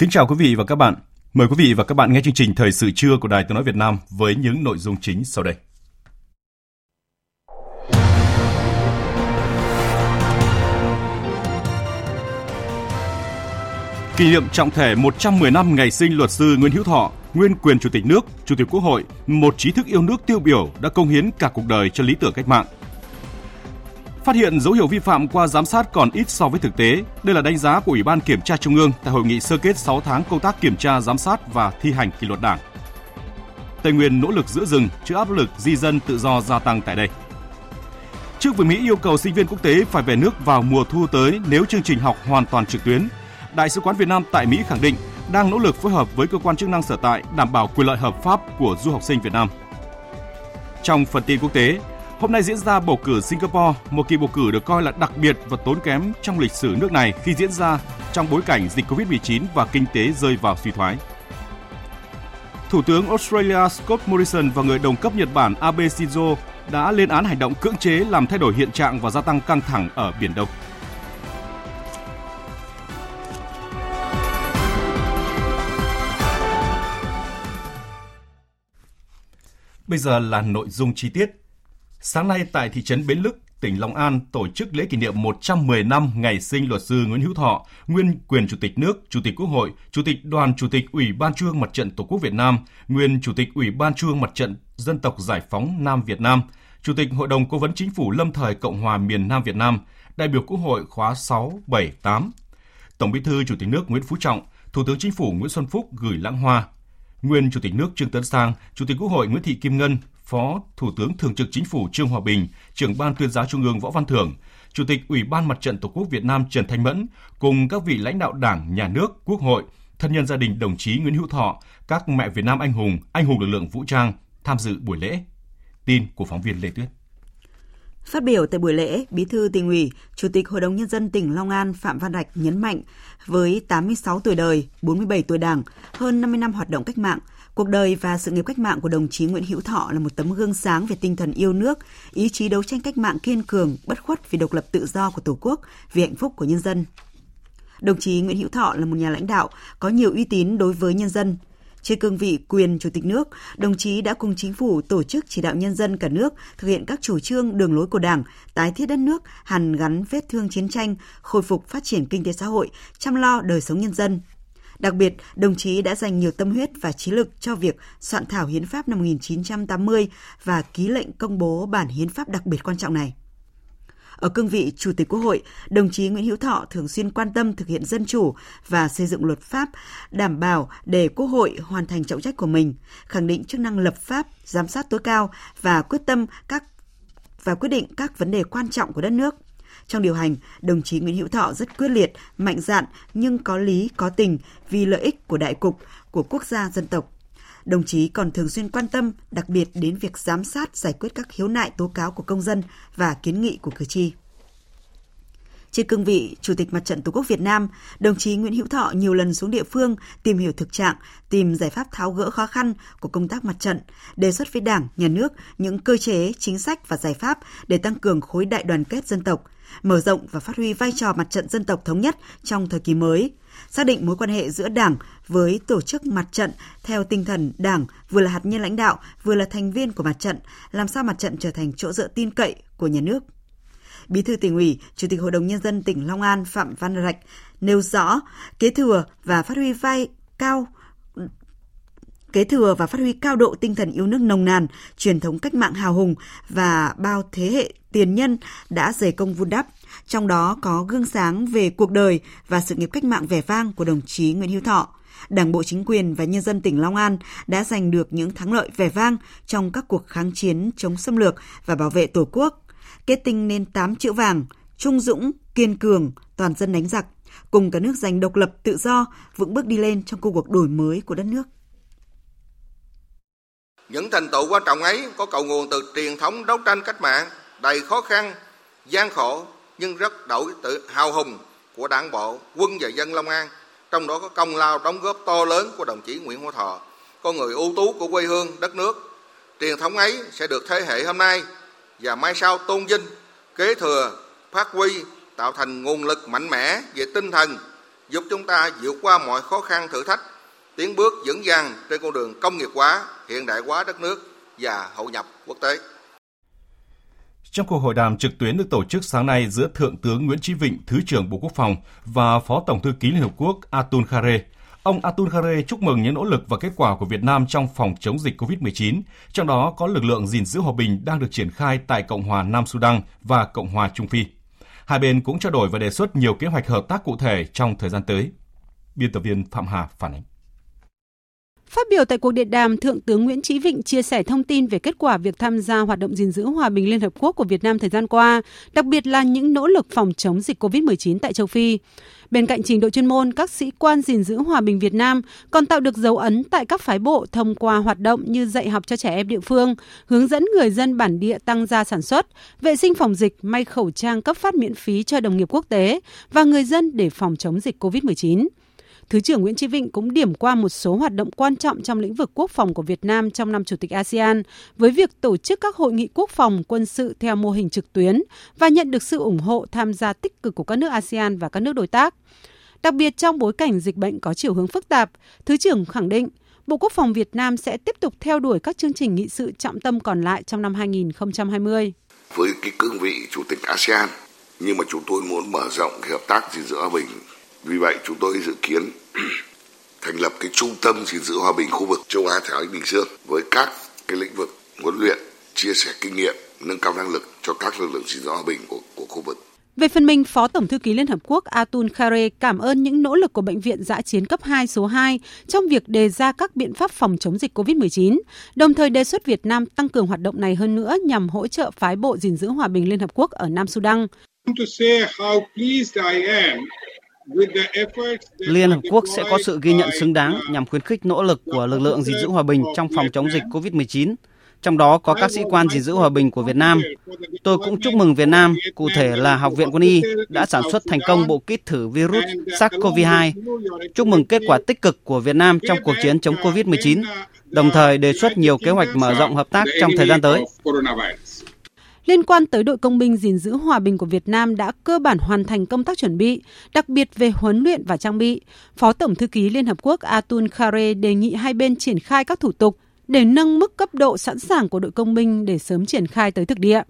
Kính chào quý vị và các bạn. Mời quý vị và các bạn nghe chương trình Thời sự trưa của Đài Tiếng Nói Việt Nam với những nội dung chính sau đây. Kỷ niệm trọng thể 110 năm ngày sinh luật sư Nguyễn Hữu Thọ, nguyên quyền Chủ tịch nước, Chủ tịch Quốc hội, một trí thức yêu nước tiêu biểu đã công hiến cả cuộc đời cho lý tưởng cách mạng – Phát hiện dấu hiệu vi phạm qua giám sát còn ít so với thực tế. Đây là đánh giá của Ủy ban Kiểm tra Trung ương tại hội nghị sơ kết 6 tháng công tác kiểm tra, giám sát và thi hành kỷ luật Đảng. Tây Nguyên nỗ lực giữ rừng trước áp lực di dân tự do gia tăng tại đây. Trước việc Mỹ yêu cầu sinh viên quốc tế phải về nước vào mùa thu tới nếu chương trình học hoàn toàn trực tuyến, Đại sứ quán Việt Nam tại Mỹ khẳng định đang nỗ lực phối hợp với cơ quan chức năng sở tại đảm bảo quyền lợi hợp pháp của du học sinh Việt Nam. Trong phần tin quốc tế, Hôm nay diễn ra bầu cử Singapore, một kỳ bầu cử được coi là đặc biệt và tốn kém trong lịch sử nước này khi diễn ra trong bối cảnh dịch Covid-19 và kinh tế rơi vào suy thoái. Thủ tướng Australia Scott Morrison và người đồng cấp Nhật Bản Abe Shinzo đã lên án hành động cưỡng chế làm thay đổi hiện trạng và gia tăng căng thẳng ở Biển Đông. Bây giờ là nội dung chi tiết. Sáng nay tại thị trấn Bến Lức, tỉnh Long An tổ chức lễ kỷ niệm 110 năm ngày sinh luật sư Nguyễn Hữu Thọ, nguyên quyền Chủ tịch nước, Chủ tịch Quốc hội, Chủ tịch Đoàn Chủ tịch Ủy ban Trung Mặt trận Tổ quốc Việt Nam, nguyên Chủ tịch Ủy ban Trung Mặt trận Dân tộc Giải phóng Nam Việt Nam, Chủ tịch Hội đồng Cố vấn Chính phủ lâm thời Cộng hòa miền Nam Việt Nam, đại biểu Quốc hội khóa 6, 7, 8. Tổng Bí thư Chủ tịch nước Nguyễn Phú Trọng, Thủ tướng Chính phủ Nguyễn Xuân Phúc gửi lãng hoa. Nguyên Chủ tịch nước Trương Tấn Sang, Chủ tịch Quốc hội Nguyễn Thị Kim Ngân, Phó Thủ tướng Thường trực Chính phủ Trương Hòa Bình, trưởng ban tuyên giáo Trung ương Võ Văn Thưởng, Chủ tịch Ủy ban Mặt trận Tổ quốc Việt Nam Trần Thanh Mẫn cùng các vị lãnh đạo Đảng, Nhà nước, Quốc hội, thân nhân gia đình đồng chí Nguyễn Hữu Thọ, các mẹ Việt Nam anh hùng, anh hùng lực lượng vũ trang tham dự buổi lễ. Tin của phóng viên Lê Tuyết. Phát biểu tại buổi lễ, Bí thư tỉnh ủy, Chủ tịch Hội đồng Nhân dân tỉnh Long An Phạm Văn Rạch nhấn mạnh, với 86 tuổi đời, 47 tuổi đảng, hơn 50 năm hoạt động cách mạng, Cuộc đời và sự nghiệp cách mạng của đồng chí Nguyễn Hữu Thọ là một tấm gương sáng về tinh thần yêu nước, ý chí đấu tranh cách mạng kiên cường, bất khuất vì độc lập tự do của Tổ quốc, vì hạnh phúc của nhân dân. Đồng chí Nguyễn Hữu Thọ là một nhà lãnh đạo có nhiều uy tín đối với nhân dân. Trên cương vị quyền Chủ tịch nước, đồng chí đã cùng chính phủ tổ chức chỉ đạo nhân dân cả nước thực hiện các chủ trương đường lối của Đảng, tái thiết đất nước, hàn gắn vết thương chiến tranh, khôi phục phát triển kinh tế xã hội, chăm lo đời sống nhân dân, Đặc biệt, đồng chí đã dành nhiều tâm huyết và trí lực cho việc soạn thảo hiến pháp năm 1980 và ký lệnh công bố bản hiến pháp đặc biệt quan trọng này. Ở cương vị Chủ tịch Quốc hội, đồng chí Nguyễn Hữu Thọ thường xuyên quan tâm thực hiện dân chủ và xây dựng luật pháp, đảm bảo để Quốc hội hoàn thành trọng trách của mình, khẳng định chức năng lập pháp, giám sát tối cao và quyết tâm các và quyết định các vấn đề quan trọng của đất nước – trong điều hành, đồng chí Nguyễn Hữu Thọ rất quyết liệt, mạnh dạn nhưng có lý, có tình vì lợi ích của đại cục, của quốc gia dân tộc. Đồng chí còn thường xuyên quan tâm đặc biệt đến việc giám sát giải quyết các khiếu nại tố cáo của công dân và kiến nghị của cử tri. Trên cương vị Chủ tịch Mặt trận Tổ quốc Việt Nam, đồng chí Nguyễn Hữu Thọ nhiều lần xuống địa phương tìm hiểu thực trạng, tìm giải pháp tháo gỡ khó khăn của công tác mặt trận, đề xuất với Đảng, Nhà nước những cơ chế, chính sách và giải pháp để tăng cường khối đại đoàn kết dân tộc, mở rộng và phát huy vai trò mặt trận dân tộc thống nhất trong thời kỳ mới, xác định mối quan hệ giữa Đảng với tổ chức mặt trận theo tinh thần Đảng vừa là hạt nhân lãnh đạo, vừa là thành viên của mặt trận, làm sao mặt trận trở thành chỗ dựa tin cậy của nhà nước. Bí thư tỉnh ủy, Chủ tịch Hội đồng nhân dân tỉnh Long An Phạm Văn Rạch nêu rõ kế thừa và phát huy vai cao kế thừa và phát huy cao độ tinh thần yêu nước nồng nàn, truyền thống cách mạng hào hùng và bao thế hệ tiền nhân đã dày công vun đắp, trong đó có gương sáng về cuộc đời và sự nghiệp cách mạng vẻ vang của đồng chí Nguyễn Hữu Thọ. Đảng bộ chính quyền và nhân dân tỉnh Long An đã giành được những thắng lợi vẻ vang trong các cuộc kháng chiến chống xâm lược và bảo vệ Tổ quốc, kết tinh nên 8 chữ vàng, trung dũng, kiên cường, toàn dân đánh giặc, cùng cả nước giành độc lập tự do, vững bước đi lên trong công cuộc đổi mới của đất nước. Những thành tựu quan trọng ấy có cầu nguồn từ truyền thống đấu tranh cách mạng đầy khó khăn, gian khổ nhưng rất đổi tự hào hùng của đảng bộ, quân và dân Long An, trong đó có công lao đóng góp to lớn của đồng chí Nguyễn Hữu Thọ, con người ưu tú của quê hương, đất nước. Truyền thống ấy sẽ được thế hệ hôm nay và mai sau tôn vinh, kế thừa, phát huy, tạo thành nguồn lực mạnh mẽ về tinh thần, giúp chúng ta vượt qua mọi khó khăn thử thách, tiến bước vững vàng trên con đường công nghiệp hóa, hiện đại hóa đất nước và hội nhập quốc tế. Trong cuộc hội đàm trực tuyến được tổ chức sáng nay giữa Thượng tướng Nguyễn Chí Vịnh, Thứ trưởng Bộ Quốc phòng và Phó Tổng thư ký Liên Hợp Quốc Atul Khare, ông Atul Khare chúc mừng những nỗ lực và kết quả của Việt Nam trong phòng chống dịch COVID-19, trong đó có lực lượng gìn giữ hòa bình đang được triển khai tại Cộng hòa Nam Sudan và Cộng hòa Trung Phi. Hai bên cũng trao đổi và đề xuất nhiều kế hoạch hợp tác cụ thể trong thời gian tới. Biên tập viên Phạm Hà phản ánh. Phát biểu tại cuộc điện đàm, Thượng tướng Nguyễn Chí Vịnh chia sẻ thông tin về kết quả việc tham gia hoạt động gìn giữ hòa bình Liên Hợp Quốc của Việt Nam thời gian qua, đặc biệt là những nỗ lực phòng chống dịch COVID-19 tại châu Phi. Bên cạnh trình độ chuyên môn, các sĩ quan gìn giữ hòa bình Việt Nam còn tạo được dấu ấn tại các phái bộ thông qua hoạt động như dạy học cho trẻ em địa phương, hướng dẫn người dân bản địa tăng gia sản xuất, vệ sinh phòng dịch, may khẩu trang cấp phát miễn phí cho đồng nghiệp quốc tế và người dân để phòng chống dịch COVID-19. Thứ trưởng Nguyễn Chí Vịnh cũng điểm qua một số hoạt động quan trọng trong lĩnh vực quốc phòng của Việt Nam trong năm Chủ tịch ASEAN với việc tổ chức các hội nghị quốc phòng quân sự theo mô hình trực tuyến và nhận được sự ủng hộ tham gia tích cực của các nước ASEAN và các nước đối tác. Đặc biệt trong bối cảnh dịch bệnh có chiều hướng phức tạp, Thứ trưởng khẳng định Bộ Quốc phòng Việt Nam sẽ tiếp tục theo đuổi các chương trình nghị sự trọng tâm còn lại trong năm 2020. Với cái cương vị Chủ tịch ASEAN, nhưng mà chúng tôi muốn mở rộng cái hợp tác gìn giữ hòa bình vì vậy chúng tôi dự kiến thành lập cái trung tâm gìn giữ hòa bình khu vực châu Á Thái Bình Dương với các cái lĩnh vực huấn luyện, chia sẻ kinh nghiệm, nâng cao năng lực cho các lực lượng gìn giữ hòa bình của, của khu vực. Về phần mình, Phó Tổng thư ký Liên Hợp Quốc Atul Khare cảm ơn những nỗ lực của Bệnh viện Giã chiến cấp 2 số 2 trong việc đề ra các biện pháp phòng chống dịch COVID-19, đồng thời đề xuất Việt Nam tăng cường hoạt động này hơn nữa nhằm hỗ trợ phái bộ gìn giữ hòa bình Liên Hợp Quốc ở Nam Sudan. Liên Hợp Quốc sẽ có sự ghi nhận xứng đáng nhằm khuyến khích nỗ lực của lực lượng gìn giữ hòa bình trong phòng chống dịch COVID-19, trong đó có các sĩ quan gìn giữ hòa bình của Việt Nam. Tôi cũng chúc mừng Việt Nam, cụ thể là Học viện Quân y, đã sản xuất thành công bộ kit thử virus SARS-CoV-2. Chúc mừng kết quả tích cực của Việt Nam trong cuộc chiến chống COVID-19, đồng thời đề xuất nhiều kế hoạch mở rộng hợp tác trong thời gian tới liên quan tới đội công binh gìn giữ hòa bình của Việt Nam đã cơ bản hoàn thành công tác chuẩn bị, đặc biệt về huấn luyện và trang bị. Phó Tổng thư ký Liên Hợp Quốc Atul Khare đề nghị hai bên triển khai các thủ tục để nâng mức cấp độ sẵn sàng của đội công binh để sớm triển khai tới thực địa.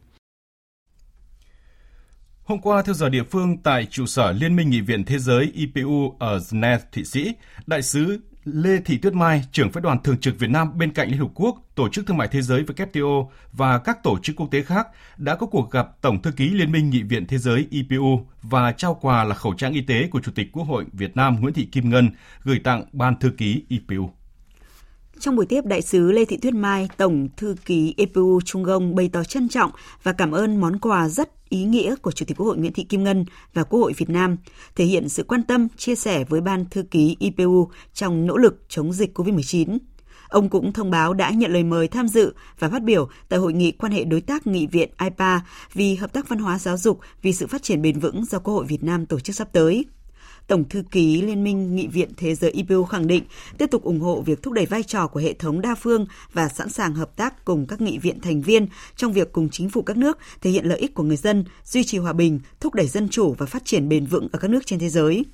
Hôm qua, theo giờ địa phương, tại trụ sở Liên minh Nghị viện Thế giới IPU ở Geneva, Thụy Sĩ, Đại sứ Lê Thị Tuyết Mai, trưởng phái đoàn thường trực Việt Nam bên cạnh Liên Hợp Quốc, Tổ chức Thương mại Thế giới WTO và các tổ chức quốc tế khác đã có cuộc gặp Tổng thư ký Liên minh Nghị viện Thế giới IPU và trao quà là khẩu trang y tế của Chủ tịch Quốc hội Việt Nam Nguyễn Thị Kim Ngân gửi tặng Ban thư ký IPU. Trong buổi tiếp, đại sứ Lê Thị Tuyết Mai, Tổng thư ký EPU Trung Gông bày tỏ trân trọng và cảm ơn món quà rất ý nghĩa của Chủ tịch Quốc hội Nguyễn Thị Kim Ngân và Quốc hội Việt Nam, thể hiện sự quan tâm, chia sẻ với Ban thư ký IPU trong nỗ lực chống dịch COVID-19. Ông cũng thông báo đã nhận lời mời tham dự và phát biểu tại hội nghị quan hệ đối tác nghị viện IPA vì hợp tác văn hóa giáo dục vì sự phát triển bền vững do Quốc hội Việt Nam tổ chức sắp tới. Tổng thư ký Liên minh Nghị viện Thế giới IPU khẳng định tiếp tục ủng hộ việc thúc đẩy vai trò của hệ thống đa phương và sẵn sàng hợp tác cùng các nghị viện thành viên trong việc cùng chính phủ các nước thể hiện lợi ích của người dân, duy trì hòa bình, thúc đẩy dân chủ và phát triển bền vững ở các nước trên thế giới.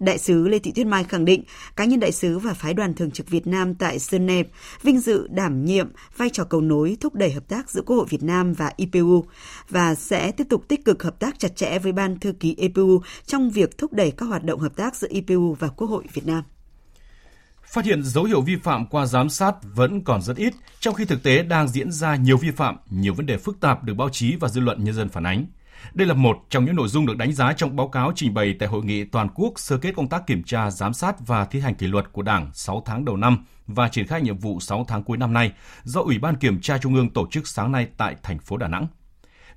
Đại sứ Lê Thị Tuyết Mai khẳng định cá nhân đại sứ và phái đoàn thường trực Việt Nam tại Geneva vinh dự đảm nhiệm vai trò cầu nối thúc đẩy hợp tác giữa Quốc hội Việt Nam và IPU và sẽ tiếp tục tích cực hợp tác chặt chẽ với Ban thư ký IPU trong việc thúc đẩy các hoạt động hợp tác giữa IPU và Quốc hội Việt Nam. Phát hiện dấu hiệu vi phạm qua giám sát vẫn còn rất ít, trong khi thực tế đang diễn ra nhiều vi phạm, nhiều vấn đề phức tạp được báo chí và dư luận nhân dân phản ánh. Đây là một trong những nội dung được đánh giá trong báo cáo trình bày tại hội nghị toàn quốc sơ kết công tác kiểm tra, giám sát và thi hành kỷ luật của Đảng 6 tháng đầu năm và triển khai nhiệm vụ 6 tháng cuối năm nay do Ủy ban Kiểm tra Trung ương tổ chức sáng nay tại thành phố Đà Nẵng.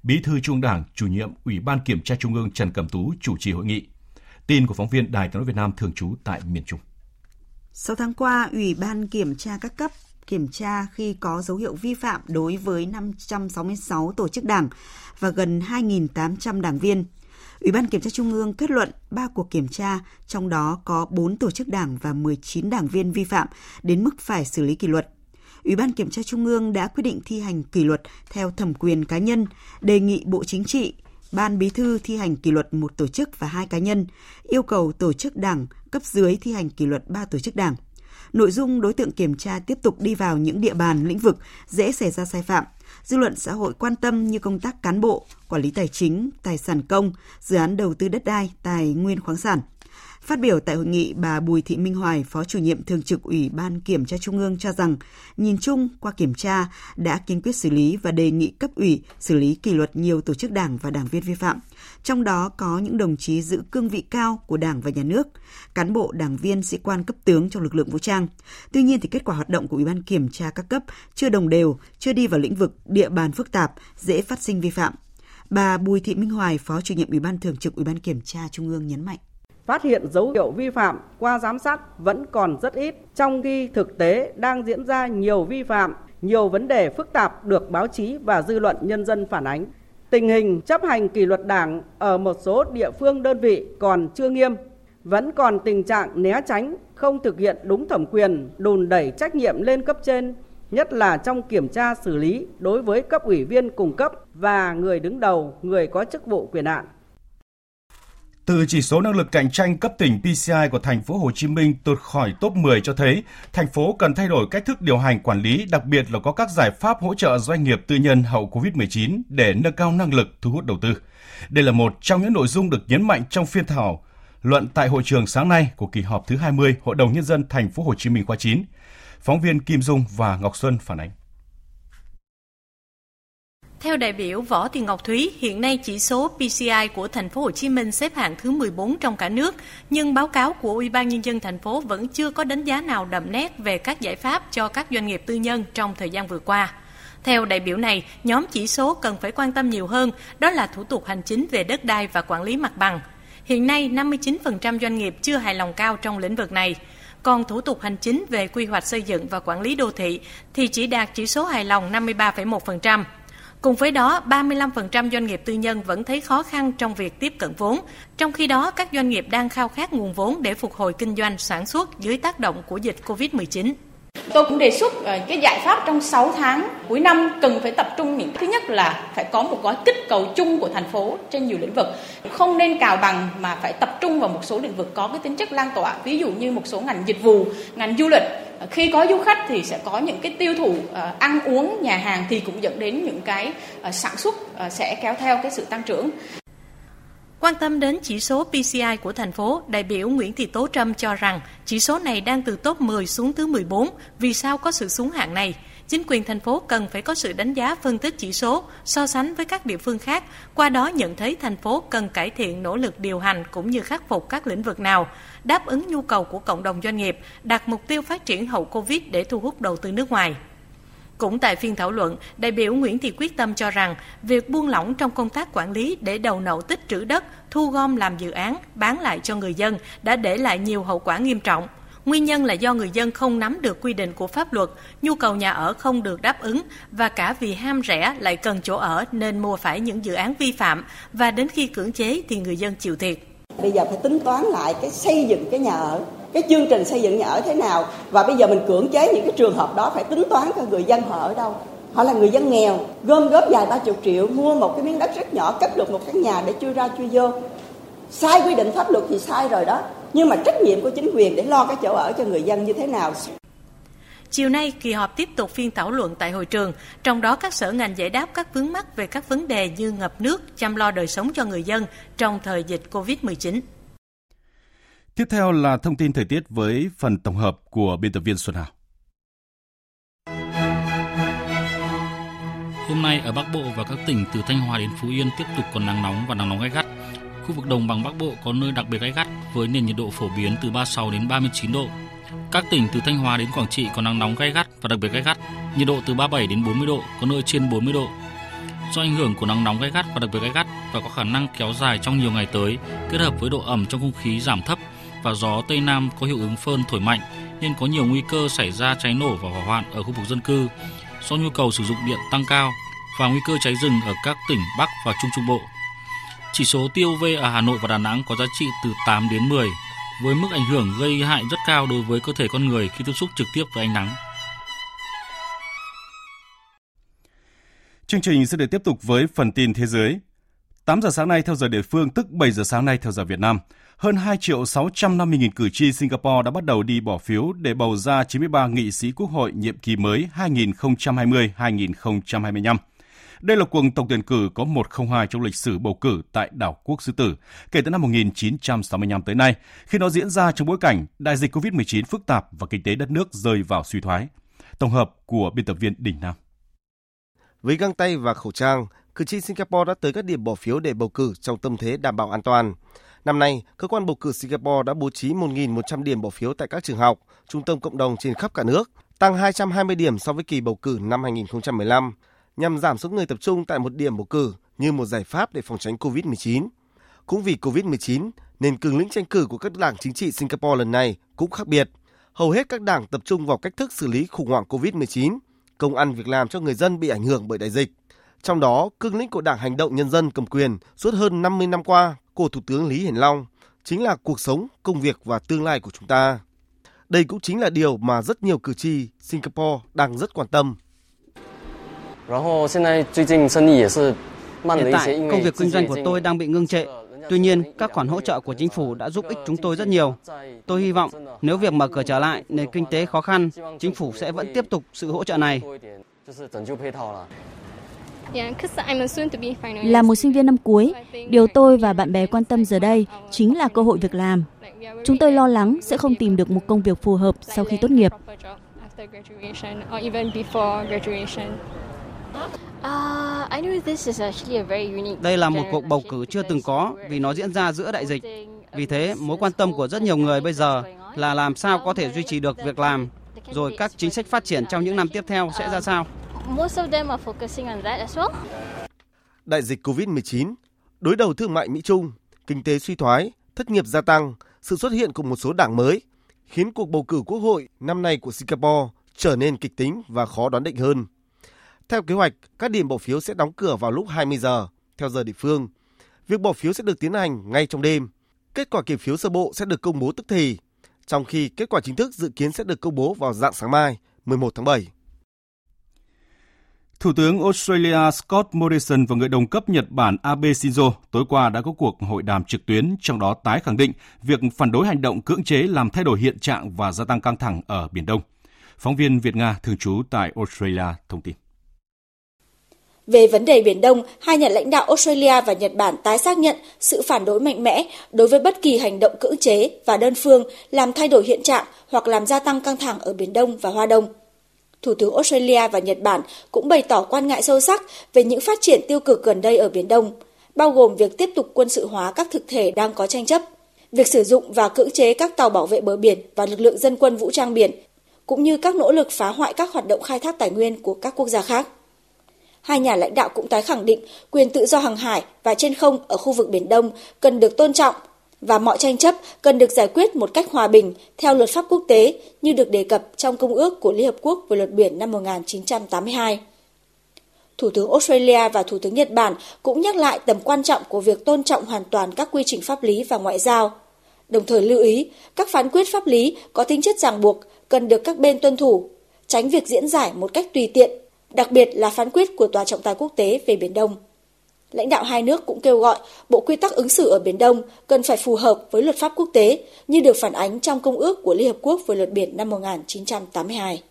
Bí thư Trung Đảng, chủ nhiệm Ủy ban Kiểm tra Trung ương Trần Cẩm Tú chủ trì hội nghị. Tin của phóng viên Đài tiếng nói Việt Nam thường trú tại miền Trung. 6 tháng qua, Ủy ban Kiểm tra các cấp kiểm tra khi có dấu hiệu vi phạm đối với 566 tổ chức đảng và gần 2.800 đảng viên. Ủy ban Kiểm tra Trung ương kết luận 3 cuộc kiểm tra, trong đó có 4 tổ chức đảng và 19 đảng viên vi phạm đến mức phải xử lý kỷ luật. Ủy ban Kiểm tra Trung ương đã quyết định thi hành kỷ luật theo thẩm quyền cá nhân, đề nghị Bộ Chính trị, Ban Bí thư thi hành kỷ luật một tổ chức và hai cá nhân, yêu cầu tổ chức đảng cấp dưới thi hành kỷ luật ba tổ chức đảng. Nội dung đối tượng kiểm tra tiếp tục đi vào những địa bàn, lĩnh vực dễ xảy ra sai phạm, dư luận xã hội quan tâm như công tác cán bộ, quản lý tài chính, tài sản công, dự án đầu tư đất đai, tài nguyên khoáng sản – Phát biểu tại hội nghị, bà Bùi Thị Minh Hoài, Phó chủ nhiệm thường trực Ủy ban Kiểm tra Trung ương cho rằng, nhìn chung qua kiểm tra đã kiên quyết xử lý và đề nghị cấp ủy xử lý kỷ luật nhiều tổ chức đảng và đảng viên vi phạm. Trong đó có những đồng chí giữ cương vị cao của Đảng và Nhà nước, cán bộ, đảng viên, sĩ quan cấp tướng trong lực lượng vũ trang. Tuy nhiên thì kết quả hoạt động của Ủy ban Kiểm tra các cấp chưa đồng đều, chưa đi vào lĩnh vực địa bàn phức tạp, dễ phát sinh vi phạm. Bà Bùi Thị Minh Hoài, Phó chủ nhiệm Ủy ban Thường trực Ủy ban Kiểm tra Trung ương nhấn mạnh phát hiện dấu hiệu vi phạm qua giám sát vẫn còn rất ít, trong khi thực tế đang diễn ra nhiều vi phạm, nhiều vấn đề phức tạp được báo chí và dư luận nhân dân phản ánh. Tình hình chấp hành kỷ luật đảng ở một số địa phương đơn vị còn chưa nghiêm, vẫn còn tình trạng né tránh, không thực hiện đúng thẩm quyền, đùn đẩy trách nhiệm lên cấp trên, nhất là trong kiểm tra xử lý đối với cấp ủy viên cùng cấp và người đứng đầu, người có chức vụ quyền hạn. Từ chỉ số năng lực cạnh tranh cấp tỉnh PCI của thành phố Hồ Chí Minh tụt khỏi top 10 cho thấy thành phố cần thay đổi cách thức điều hành quản lý, đặc biệt là có các giải pháp hỗ trợ doanh nghiệp tư nhân hậu Covid-19 để nâng cao năng lực thu hút đầu tư. Đây là một trong những nội dung được nhấn mạnh trong phiên thảo luận tại hội trường sáng nay của kỳ họp thứ 20 Hội đồng nhân dân thành phố Hồ Chí Minh khóa 9. Phóng viên Kim Dung và Ngọc Xuân phản ánh. Theo đại biểu Võ Thị Ngọc Thúy, hiện nay chỉ số PCI của thành phố Hồ Chí Minh xếp hạng thứ 14 trong cả nước, nhưng báo cáo của Ủy ban nhân dân thành phố vẫn chưa có đánh giá nào đậm nét về các giải pháp cho các doanh nghiệp tư nhân trong thời gian vừa qua. Theo đại biểu này, nhóm chỉ số cần phải quan tâm nhiều hơn, đó là thủ tục hành chính về đất đai và quản lý mặt bằng. Hiện nay, 59% doanh nghiệp chưa hài lòng cao trong lĩnh vực này. Còn thủ tục hành chính về quy hoạch xây dựng và quản lý đô thị thì chỉ đạt chỉ số hài lòng 53,1%. Cùng với đó, 35% doanh nghiệp tư nhân vẫn thấy khó khăn trong việc tiếp cận vốn, trong khi đó các doanh nghiệp đang khao khát nguồn vốn để phục hồi kinh doanh sản xuất dưới tác động của dịch Covid-19. Tôi cũng đề xuất ờ, cái giải pháp trong 6 tháng cuối năm cần phải tập trung những thứ nhất là phải có một gói kích cầu chung của thành phố trên nhiều lĩnh vực. Không nên cào bằng mà phải tập trung vào một số lĩnh vực có cái tính chất lan tỏa. Ví dụ như một số ngành dịch vụ, ngành du lịch. Khi có du khách thì sẽ có những cái tiêu thụ ờ, ăn uống, nhà hàng thì cũng dẫn đến những cái ờ, sản xuất sẽ kéo theo cái sự tăng trưởng. Quan tâm đến chỉ số PCI của thành phố, đại biểu Nguyễn Thị Tố Trâm cho rằng chỉ số này đang từ top 10 xuống thứ 14. Vì sao có sự xuống hạng này? Chính quyền thành phố cần phải có sự đánh giá phân tích chỉ số, so sánh với các địa phương khác, qua đó nhận thấy thành phố cần cải thiện nỗ lực điều hành cũng như khắc phục các lĩnh vực nào, đáp ứng nhu cầu của cộng đồng doanh nghiệp, đặt mục tiêu phát triển hậu Covid để thu hút đầu tư nước ngoài. Cũng tại phiên thảo luận, đại biểu Nguyễn Thị Quyết Tâm cho rằng việc buông lỏng trong công tác quản lý để đầu nậu tích trữ đất, thu gom làm dự án, bán lại cho người dân đã để lại nhiều hậu quả nghiêm trọng. Nguyên nhân là do người dân không nắm được quy định của pháp luật, nhu cầu nhà ở không được đáp ứng và cả vì ham rẻ lại cần chỗ ở nên mua phải những dự án vi phạm và đến khi cưỡng chế thì người dân chịu thiệt. Bây giờ phải tính toán lại cái xây dựng cái nhà ở cái chương trình xây dựng nhà ở thế nào? Và bây giờ mình cưỡng chế những cái trường hợp đó phải tính toán cho người dân họ ở đâu. Họ là người dân nghèo gom góp vài ba chục triệu mua một cái miếng đất rất nhỏ cất được một căn nhà để chui ra chui vô. Sai quy định pháp luật thì sai rồi đó. Nhưng mà trách nhiệm của chính quyền để lo cái chỗ ở cho người dân như thế nào? Chiều nay, kỳ họp tiếp tục phiên thảo luận tại hội trường, trong đó các sở ngành giải đáp các vướng mắc về các vấn đề như ngập nước, chăm lo đời sống cho người dân trong thời dịch COVID-19. Tiếp theo là thông tin thời tiết với phần tổng hợp của biên tập viên Xuân Hảo. Hôm nay ở Bắc Bộ và các tỉnh từ Thanh Hóa đến Phú Yên tiếp tục còn nắng nóng và nắng nóng gai gắt. Khu vực đồng bằng Bắc Bộ có nơi đặc biệt gai gắt với nền nhiệt độ phổ biến từ 36 đến 39 độ. Các tỉnh từ Thanh Hóa đến Quảng Trị có nắng nóng gai gắt và đặc biệt gai gắt, nhiệt độ từ 37 đến 40 độ, có nơi trên 40 độ. Do ảnh hưởng của nắng nóng gai gắt và đặc biệt gai gắt và có khả năng kéo dài trong nhiều ngày tới, kết hợp với độ ẩm trong không khí giảm thấp và gió tây nam có hiệu ứng phơn thổi mạnh nên có nhiều nguy cơ xảy ra cháy nổ và hỏa hoạn ở khu vực dân cư do nhu cầu sử dụng điện tăng cao và nguy cơ cháy rừng ở các tỉnh Bắc và Trung Trung Bộ. Chỉ số tiêu v ở Hà Nội và Đà Nẵng có giá trị từ 8 đến 10, với mức ảnh hưởng gây hại rất cao đối với cơ thể con người khi tiếp xúc trực tiếp với ánh nắng. Chương trình sẽ được tiếp tục với phần tin thế giới. 8 giờ sáng nay theo giờ địa phương, tức 7 giờ sáng nay theo giờ Việt Nam, hơn 2 triệu 650 nghìn cử tri Singapore đã bắt đầu đi bỏ phiếu để bầu ra 93 nghị sĩ quốc hội nhiệm kỳ mới 2020-2025. Đây là cuộc tổng tuyển cử có 102 trong lịch sử bầu cử tại đảo quốc Sư Tử kể từ năm 1965 tới nay, khi nó diễn ra trong bối cảnh đại dịch COVID-19 phức tạp và kinh tế đất nước rơi vào suy thoái. Tổng hợp của biên tập viên Đình Nam. Với găng tay và khẩu trang, cử tri Singapore đã tới các điểm bỏ phiếu để bầu cử trong tâm thế đảm bảo an toàn. Năm nay, cơ quan bầu cử Singapore đã bố trí 1.100 điểm bỏ phiếu tại các trường học, trung tâm cộng đồng trên khắp cả nước, tăng 220 điểm so với kỳ bầu cử năm 2015, nhằm giảm số người tập trung tại một điểm bầu cử như một giải pháp để phòng tránh COVID-19. Cũng vì COVID-19, nên cường lĩnh tranh cử của các đảng chính trị Singapore lần này cũng khác biệt. Hầu hết các đảng tập trung vào cách thức xử lý khủng hoảng COVID-19, công ăn việc làm cho người dân bị ảnh hưởng bởi đại dịch. Trong đó, cương lĩnh của Đảng Hành động Nhân dân cầm quyền suốt hơn 50 năm qua của Thủ tướng Lý Hiển Long chính là cuộc sống, công việc và tương lai của chúng ta. Đây cũng chính là điều mà rất nhiều cử tri Singapore đang rất quan tâm. Hiện tại, công việc kinh doanh của tôi đang bị ngưng trệ. Tuy nhiên, các khoản hỗ trợ của chính phủ đã giúp ích chúng tôi rất nhiều. Tôi hy vọng nếu việc mở cửa trở lại, nền kinh tế khó khăn, chính phủ sẽ vẫn tiếp tục sự hỗ trợ này. Là một sinh viên năm cuối, điều tôi và bạn bè quan tâm giờ đây chính là cơ hội việc làm. Chúng tôi lo lắng sẽ không tìm được một công việc phù hợp sau khi tốt nghiệp. Đây là một cuộc bầu cử chưa từng có vì nó diễn ra giữa đại dịch. Vì thế, mối quan tâm của rất nhiều người bây giờ là làm sao có thể duy trì được việc làm, rồi các chính sách phát triển trong những năm tiếp theo sẽ ra sao. Đại dịch COVID-19, đối đầu thương mại Mỹ-Trung, kinh tế suy thoái, thất nghiệp gia tăng, sự xuất hiện của một số đảng mới khiến cuộc bầu cử quốc hội năm nay của Singapore trở nên kịch tính và khó đoán định hơn. Theo kế hoạch, các điểm bỏ phiếu sẽ đóng cửa vào lúc 20 giờ theo giờ địa phương. Việc bỏ phiếu sẽ được tiến hành ngay trong đêm. Kết quả kiểm phiếu sơ bộ sẽ được công bố tức thì, trong khi kết quả chính thức dự kiến sẽ được công bố vào dạng sáng mai, 11 tháng 7. Thủ tướng Australia Scott Morrison và người đồng cấp Nhật Bản Abe Shinzo tối qua đã có cuộc hội đàm trực tuyến, trong đó tái khẳng định việc phản đối hành động cưỡng chế làm thay đổi hiện trạng và gia tăng căng thẳng ở Biển Đông. Phóng viên Việt Nga thường trú tại Australia thông tin. Về vấn đề Biển Đông, hai nhà lãnh đạo Australia và Nhật Bản tái xác nhận sự phản đối mạnh mẽ đối với bất kỳ hành động cưỡng chế và đơn phương làm thay đổi hiện trạng hoặc làm gia tăng căng thẳng ở Biển Đông và Hoa Đông. Thủ tướng Australia và Nhật Bản cũng bày tỏ quan ngại sâu sắc về những phát triển tiêu cực gần đây ở Biển Đông, bao gồm việc tiếp tục quân sự hóa các thực thể đang có tranh chấp, việc sử dụng và cưỡng chế các tàu bảo vệ bờ biển và lực lượng dân quân vũ trang biển, cũng như các nỗ lực phá hoại các hoạt động khai thác tài nguyên của các quốc gia khác. Hai nhà lãnh đạo cũng tái khẳng định quyền tự do hàng hải và trên không ở khu vực Biển Đông cần được tôn trọng và mọi tranh chấp cần được giải quyết một cách hòa bình theo luật pháp quốc tế như được đề cập trong Công ước của Liên Hợp Quốc về luật biển năm 1982. Thủ tướng Australia và Thủ tướng Nhật Bản cũng nhắc lại tầm quan trọng của việc tôn trọng hoàn toàn các quy trình pháp lý và ngoại giao, đồng thời lưu ý các phán quyết pháp lý có tính chất ràng buộc cần được các bên tuân thủ, tránh việc diễn giải một cách tùy tiện, đặc biệt là phán quyết của Tòa trọng tài quốc tế về Biển Đông. Lãnh đạo hai nước cũng kêu gọi Bộ Quy tắc ứng xử ở Biển Đông cần phải phù hợp với luật pháp quốc tế như được phản ánh trong Công ước của Liên Hợp Quốc về luật biển năm 1982.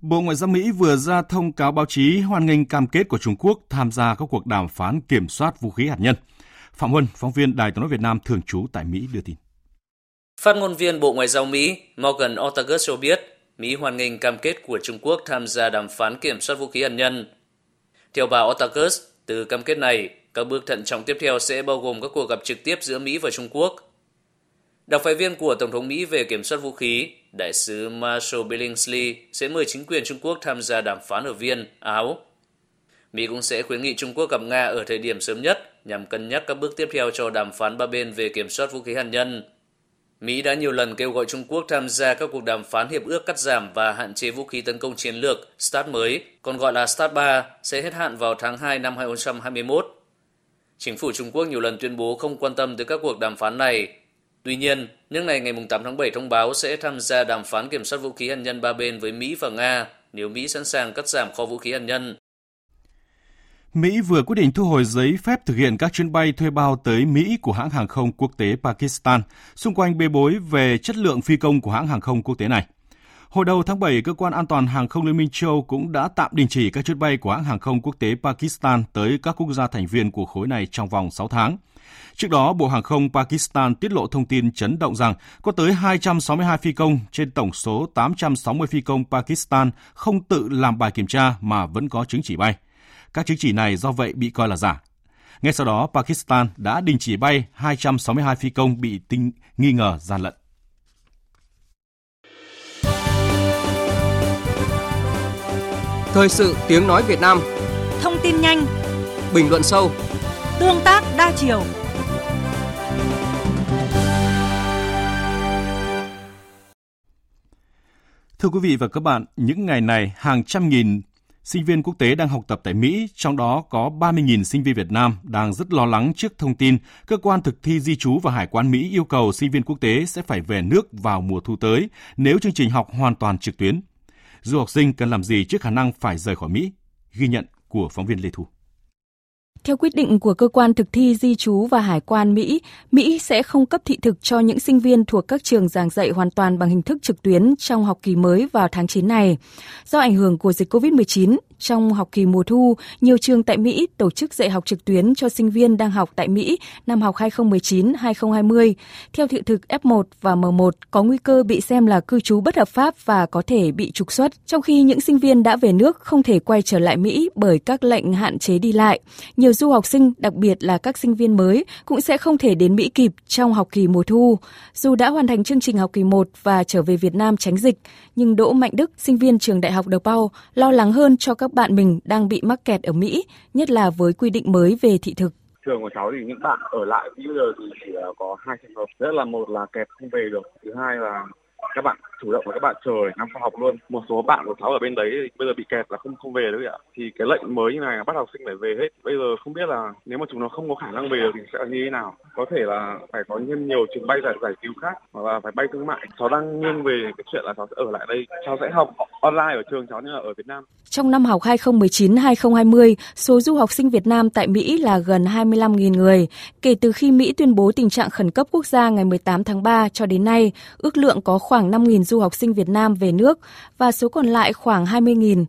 Bộ Ngoại giao Mỹ vừa ra thông cáo báo chí hoan nghênh cam kết của Trung Quốc tham gia các cuộc đàm phán kiểm soát vũ khí hạt nhân. Phạm Huân, phóng viên Đài tiếng nói Việt Nam thường trú tại Mỹ đưa tin. Phát ngôn viên Bộ Ngoại giao Mỹ Morgan Ortagus cho biết Mỹ hoan nghênh cam kết của Trung Quốc tham gia đàm phán kiểm soát vũ khí hạt nhân. Theo bà Ortagus, từ cam kết này, các bước thận trọng tiếp theo sẽ bao gồm các cuộc gặp trực tiếp giữa Mỹ và Trung Quốc. Đặc phái viên của Tổng thống Mỹ về kiểm soát vũ khí, đại sứ Marshall Billingsley sẽ mời chính quyền Trung Quốc tham gia đàm phán ở Viên, Áo. Mỹ cũng sẽ khuyến nghị Trung Quốc gặp Nga ở thời điểm sớm nhất nhằm cân nhắc các bước tiếp theo cho đàm phán ba bên về kiểm soát vũ khí hạt nhân. Mỹ đã nhiều lần kêu gọi Trung Quốc tham gia các cuộc đàm phán hiệp ước cắt giảm và hạn chế vũ khí tấn công chiến lược START mới, còn gọi là START 3, sẽ hết hạn vào tháng 2 năm 2021. Chính phủ Trung Quốc nhiều lần tuyên bố không quan tâm tới các cuộc đàm phán này. Tuy nhiên, nước này ngày 8 tháng 7 thông báo sẽ tham gia đàm phán kiểm soát vũ khí hạt nhân ba bên với Mỹ và Nga nếu Mỹ sẵn sàng cắt giảm kho vũ khí hạt nhân. Mỹ vừa quyết định thu hồi giấy phép thực hiện các chuyến bay thuê bao tới Mỹ của hãng hàng không quốc tế Pakistan xung quanh bê bối về chất lượng phi công của hãng hàng không quốc tế này. Hồi đầu tháng 7, Cơ quan An toàn Hàng không Liên minh châu cũng đã tạm đình chỉ các chuyến bay của hãng hàng không quốc tế Pakistan tới các quốc gia thành viên của khối này trong vòng 6 tháng. Trước đó, Bộ Hàng không Pakistan tiết lộ thông tin chấn động rằng có tới 262 phi công trên tổng số 860 phi công Pakistan không tự làm bài kiểm tra mà vẫn có chứng chỉ bay. Các chứng chỉ này do vậy bị coi là giả. Ngay sau đó, Pakistan đã đình chỉ bay 262 phi công bị tinh nghi ngờ gian lận. Thời sự tiếng nói Việt Nam Thông tin nhanh Bình luận sâu Tương tác đa chiều Thưa quý vị và các bạn, những ngày này hàng trăm nghìn sinh viên quốc tế đang học tập tại Mỹ, trong đó có 30.000 sinh viên Việt Nam đang rất lo lắng trước thông tin cơ quan thực thi di trú và hải quan Mỹ yêu cầu sinh viên quốc tế sẽ phải về nước vào mùa thu tới nếu chương trình học hoàn toàn trực tuyến. Du học sinh cần làm gì trước khả năng phải rời khỏi Mỹ? Ghi nhận của phóng viên Lê Thu. Theo quyết định của cơ quan thực thi di trú và hải quan Mỹ, Mỹ sẽ không cấp thị thực cho những sinh viên thuộc các trường giảng dạy hoàn toàn bằng hình thức trực tuyến trong học kỳ mới vào tháng 9 này. Do ảnh hưởng của dịch COVID-19, trong học kỳ mùa thu, nhiều trường tại Mỹ tổ chức dạy học trực tuyến cho sinh viên đang học tại Mỹ năm học 2019-2020. Theo thị thực F1 và M1 có nguy cơ bị xem là cư trú bất hợp pháp và có thể bị trục xuất, trong khi những sinh viên đã về nước không thể quay trở lại Mỹ bởi các lệnh hạn chế đi lại. Nhiều du học sinh, đặc biệt là các sinh viên mới, cũng sẽ không thể đến Mỹ kịp trong học kỳ mùa thu. Dù đã hoàn thành chương trình học kỳ 1 và trở về Việt Nam tránh dịch, nhưng Đỗ Mạnh Đức, sinh viên trường Đại học DePaul, lo lắng hơn cho các bạn mình đang bị mắc kẹt ở Mỹ, nhất là với quy định mới về thị thực. Trường của cháu thì những bạn ở lại bây giờ thì chỉ ờ, có hai trường hợp. Rất là một là kẹt không về được thứ hai là các bạn chủ động là các bạn chờ năm sau học luôn. Một số bạn của cháu ở bên đấy bây giờ bị kẹt là không không về được ạ thì cái lệnh mới như này bắt học sinh phải về hết. Bây giờ không biết là nếu mà chúng nó không có khả năng về được thì sẽ như thế nào. Có thể là phải có thêm nhiều chuyến bay giải giải cứu khác, hoặc là phải bay thương mại. Cháu đang nghiêng về cái chuyện là cháu sẽ ở lại đây. Cháu sẽ học online ở trường, cháu như là ở Việt Nam. Trong năm học 2019-2020 số du học sinh Việt Nam tại Mỹ là gần 25.000 người. Kể từ khi Mỹ tuyên bố tình trạng khẩn cấp quốc gia ngày 18 tháng 3 cho đến nay, ước lượng có khoảng 5.000 du học sinh Việt Nam về nước và số còn lại khoảng 20.000.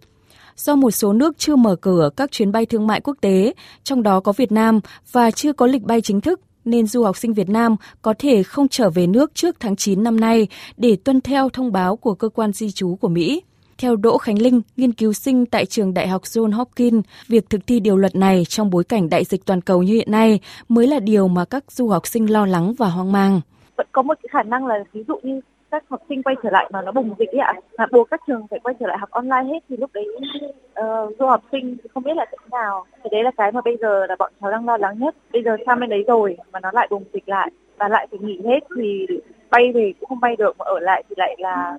Do một số nước chưa mở cửa các chuyến bay thương mại quốc tế, trong đó có Việt Nam và chưa có lịch bay chính thức, nên du học sinh Việt Nam có thể không trở về nước trước tháng 9 năm nay để tuân theo thông báo của cơ quan di trú của Mỹ. Theo Đỗ Khánh Linh, nghiên cứu sinh tại trường Đại học John Hopkins, việc thực thi điều luật này trong bối cảnh đại dịch toàn cầu như hiện nay mới là điều mà các du học sinh lo lắng và hoang mang. Vẫn có một cái khả năng là ví dụ như các học sinh quay trở lại mà nó bùng dịch ấy ạ. Mà buộc các trường phải quay trở lại học online hết thì lúc đấy uh, du học sinh không biết là thế nào. Thì đấy là cái mà bây giờ là bọn cháu đang lo lắng nhất. Bây giờ sang bên đấy rồi mà nó lại bùng dịch lại và lại phải nghỉ hết thì bay về cũng không bay được mà ở lại thì lại là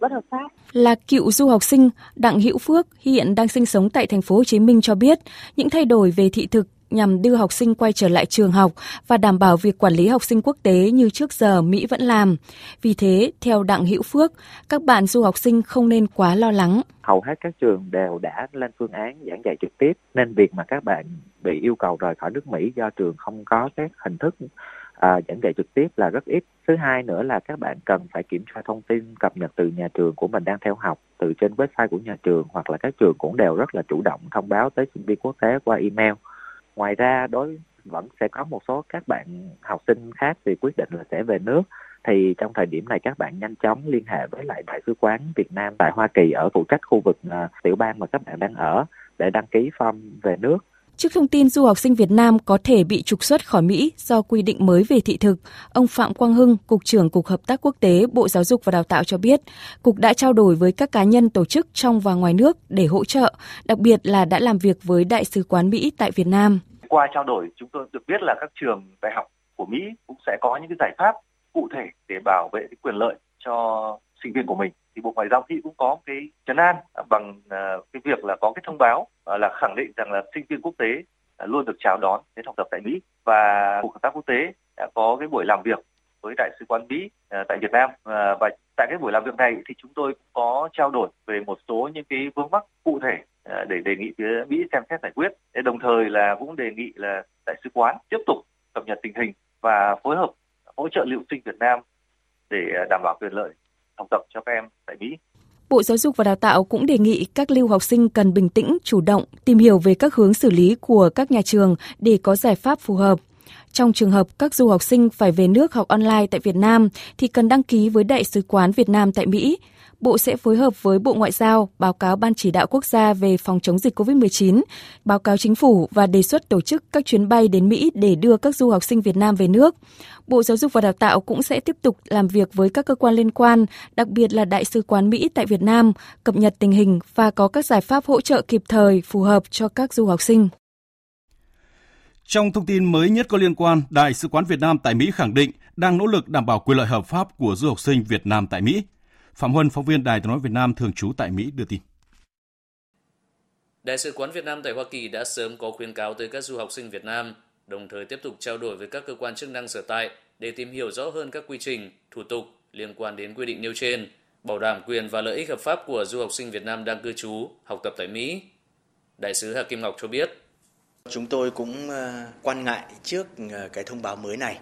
bất hợp pháp. Là cựu du học sinh, Đặng Hữu Phước hiện đang sinh sống tại thành phố Hồ Chí Minh cho biết, những thay đổi về thị thực nhằm đưa học sinh quay trở lại trường học và đảm bảo việc quản lý học sinh quốc tế như trước giờ Mỹ vẫn làm. Vì thế, theo Đặng Hữu Phước, các bạn du học sinh không nên quá lo lắng. Hầu hết các trường đều đã lên phương án giảng dạy trực tiếp, nên việc mà các bạn bị yêu cầu rời khỏi nước Mỹ do trường không có các hình thức à, giảng dạy trực tiếp là rất ít. Thứ hai nữa là các bạn cần phải kiểm tra thông tin cập nhật từ nhà trường của mình đang theo học từ trên website của nhà trường hoặc là các trường cũng đều rất là chủ động thông báo tới sinh viên quốc tế qua email ngoài ra đối vẫn sẽ có một số các bạn học sinh khác thì quyết định là sẽ về nước. Thì trong thời điểm này các bạn nhanh chóng liên hệ với lại đại sứ quán Việt Nam tại Hoa Kỳ ở phụ trách khu vực uh, tiểu bang mà các bạn đang ở để đăng ký form về nước. Trước thông tin du học sinh Việt Nam có thể bị trục xuất khỏi Mỹ do quy định mới về thị thực, ông Phạm Quang Hưng, Cục trưởng Cục Hợp tác Quốc tế Bộ Giáo dục và Đào tạo cho biết, Cục đã trao đổi với các cá nhân tổ chức trong và ngoài nước để hỗ trợ, đặc biệt là đã làm việc với Đại sứ quán Mỹ tại Việt Nam. Qua trao đổi, chúng tôi được biết là các trường đại học của Mỹ cũng sẽ có những cái giải pháp cụ thể để bảo vệ cái quyền lợi cho sinh viên của mình, thì bộ ngoại giao mỹ cũng có cái chấn an bằng à, cái việc là có cái thông báo à, là khẳng định rằng là sinh viên quốc tế à, luôn được chào đón đến học tập tại mỹ. Và cục hợp tác quốc tế đã có cái buổi làm việc với đại sứ quán mỹ tại việt nam. Và tại cái buổi làm việc này thì chúng tôi cũng có trao đổi về một số những cái vướng mắc cụ thể để đề nghị phía mỹ xem xét giải quyết. Đồng thời là cũng đề nghị là đại sứ quán tiếp tục cập nhật tình hình và phối hợp hỗ trợ lưu sinh Việt Nam để đảm bảo quyền lợi học tập cho các em tại Mỹ. Bộ Giáo dục và Đào tạo cũng đề nghị các lưu học sinh cần bình tĩnh, chủ động, tìm hiểu về các hướng xử lý của các nhà trường để có giải pháp phù hợp. Trong trường hợp các du học sinh phải về nước học online tại Việt Nam thì cần đăng ký với Đại sứ quán Việt Nam tại Mỹ. Bộ sẽ phối hợp với Bộ Ngoại giao báo cáo Ban chỉ đạo quốc gia về phòng chống dịch COVID-19, báo cáo chính phủ và đề xuất tổ chức các chuyến bay đến Mỹ để đưa các du học sinh Việt Nam về nước. Bộ Giáo dục và Đào tạo cũng sẽ tiếp tục làm việc với các cơ quan liên quan, đặc biệt là Đại sứ quán Mỹ tại Việt Nam, cập nhật tình hình và có các giải pháp hỗ trợ kịp thời phù hợp cho các du học sinh. Trong thông tin mới nhất có liên quan, Đại sứ quán Việt Nam tại Mỹ khẳng định đang nỗ lực đảm bảo quyền lợi hợp pháp của du học sinh Việt Nam tại Mỹ. Phạm Huân, phóng viên Đài tiếng nói Việt Nam thường trú tại Mỹ đưa tin. Đại sứ quán Việt Nam tại Hoa Kỳ đã sớm có khuyến cáo tới các du học sinh Việt Nam đồng thời tiếp tục trao đổi với các cơ quan chức năng sở tại để tìm hiểu rõ hơn các quy trình, thủ tục liên quan đến quy định nêu trên, bảo đảm quyền và lợi ích hợp pháp của du học sinh Việt Nam đang cư trú, học tập tại Mỹ. Đại sứ Hà Kim Ngọc cho biết. Chúng tôi cũng ờ, quan ngại trước ờ, cái thông báo mới này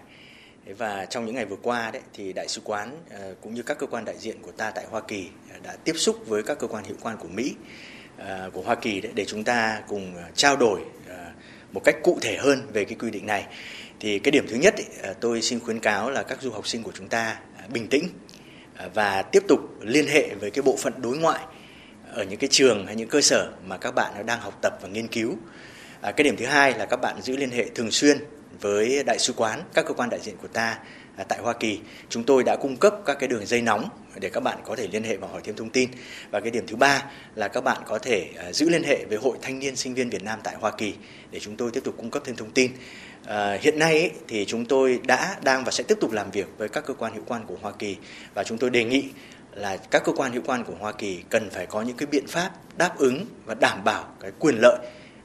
và trong những ngày vừa qua đấy, thì đại sứ quán ờ, cũng như các cơ quan đại diện của ta tại Hoa Kỳ ờ, đã tiếp xúc với các cơ quan hiệu quan của Mỹ ờ, của Hoa Kỳ đấy, để chúng ta cùng trao đổi một cách cụ thể hơn về cái quy định này thì cái điểm thứ nhất tôi xin khuyến cáo là các du học sinh của chúng ta bình tĩnh và tiếp tục liên hệ với cái bộ phận đối ngoại ở những cái trường hay những cơ sở mà các bạn đang học tập và nghiên cứu. Cái điểm thứ hai là các bạn giữ liên hệ thường xuyên với đại sứ quán, các cơ quan đại diện của ta à, tại Hoa Kỳ. Chúng tôi đã cung cấp các cái đường dây nóng để các bạn có thể liên hệ và hỏi thêm thông tin. Và cái điểm thứ ba là các bạn có thể à, giữ liên hệ với Hội Thanh niên Sinh viên Việt Nam tại Hoa Kỳ để chúng tôi tiếp tục cung cấp thêm thông tin. À, hiện nay ấy, thì chúng tôi đã đang và sẽ tiếp tục làm việc với các cơ quan hữu quan của Hoa Kỳ và chúng tôi đề nghị là các cơ quan hữu quan của Hoa Kỳ cần phải có những cái biện pháp đáp ứng và đảm bảo cái quyền lợi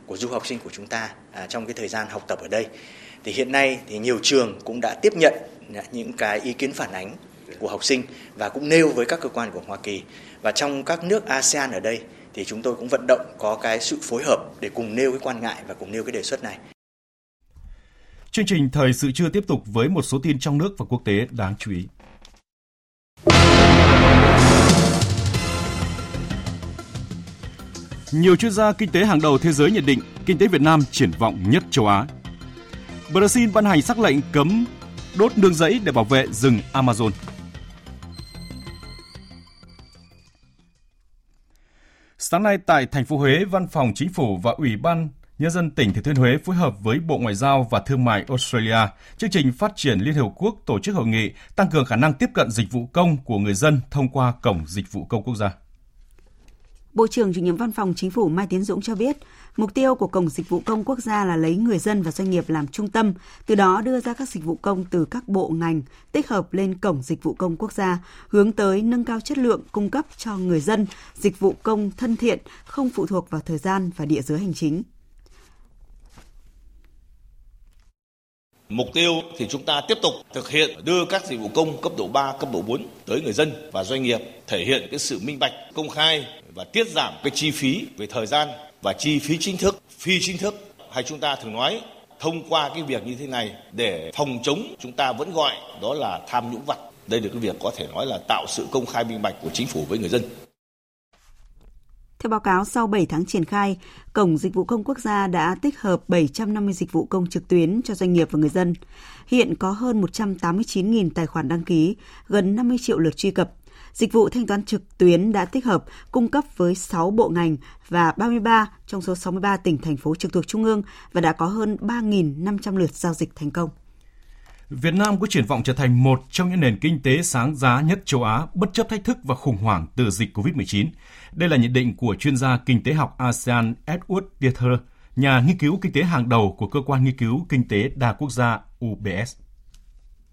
của du học sinh của chúng ta à, trong cái thời gian học tập ở đây. Thì hiện nay thì nhiều trường cũng đã tiếp nhận những cái ý kiến phản ánh của học sinh và cũng nêu với các cơ quan của Hoa Kỳ và trong các nước ASEAN ở đây thì chúng tôi cũng vận động có cái sự phối hợp để cùng nêu cái quan ngại và cùng nêu cái đề xuất này. Chương trình thời sự trưa tiếp tục với một số tin trong nước và quốc tế đáng chú ý. Nhiều chuyên gia kinh tế hàng đầu thế giới nhận định kinh tế Việt Nam triển vọng nhất châu Á. Brazil ban hành sắc lệnh cấm đốt nương rẫy để bảo vệ rừng Amazon. Sáng nay tại thành phố Huế, Văn phòng Chính phủ và Ủy ban Nhân dân tỉnh Thừa Thiên Huế phối hợp với Bộ Ngoại giao và Thương mại Australia, chương trình phát triển Liên Hợp Quốc tổ chức hội nghị tăng cường khả năng tiếp cận dịch vụ công của người dân thông qua Cổng Dịch vụ Công Quốc gia. Bộ trưởng chủ nhiệm Văn phòng Chính phủ Mai Tiến Dũng cho biết, mục tiêu của Cổng Dịch vụ Công Quốc gia là lấy người dân và doanh nghiệp làm trung tâm, từ đó đưa ra các dịch vụ công từ các bộ ngành tích hợp lên Cổng Dịch vụ Công Quốc gia, hướng tới nâng cao chất lượng cung cấp cho người dân dịch vụ công thân thiện, không phụ thuộc vào thời gian và địa giới hành chính. Mục tiêu thì chúng ta tiếp tục thực hiện đưa các dịch vụ công cấp độ 3, cấp độ 4 tới người dân và doanh nghiệp, thể hiện cái sự minh bạch, công khai và tiết giảm cái chi phí về thời gian và chi phí chính thức, phi chính thức hay chúng ta thường nói thông qua cái việc như thế này để phòng chống chúng ta vẫn gọi đó là tham nhũng vặt. Đây được cái việc có thể nói là tạo sự công khai minh bạch của chính phủ với người dân. Theo báo cáo, sau 7 tháng triển khai, Cổng Dịch vụ Công Quốc gia đã tích hợp 750 dịch vụ công trực tuyến cho doanh nghiệp và người dân. Hiện có hơn 189.000 tài khoản đăng ký, gần 50 triệu lượt truy cập. Dịch vụ thanh toán trực tuyến đã tích hợp cung cấp với 6 bộ ngành và 33 trong số 63 tỉnh thành phố trực thuộc trung ương và đã có hơn 3.500 lượt giao dịch thành công. Việt Nam có triển vọng trở thành một trong những nền kinh tế sáng giá nhất châu Á bất chấp thách thức và khủng hoảng từ dịch COVID-19. Đây là nhận định của chuyên gia kinh tế học ASEAN Edward Dieter, nhà nghiên cứu kinh tế hàng đầu của cơ quan nghiên cứu kinh tế đa quốc gia UBS.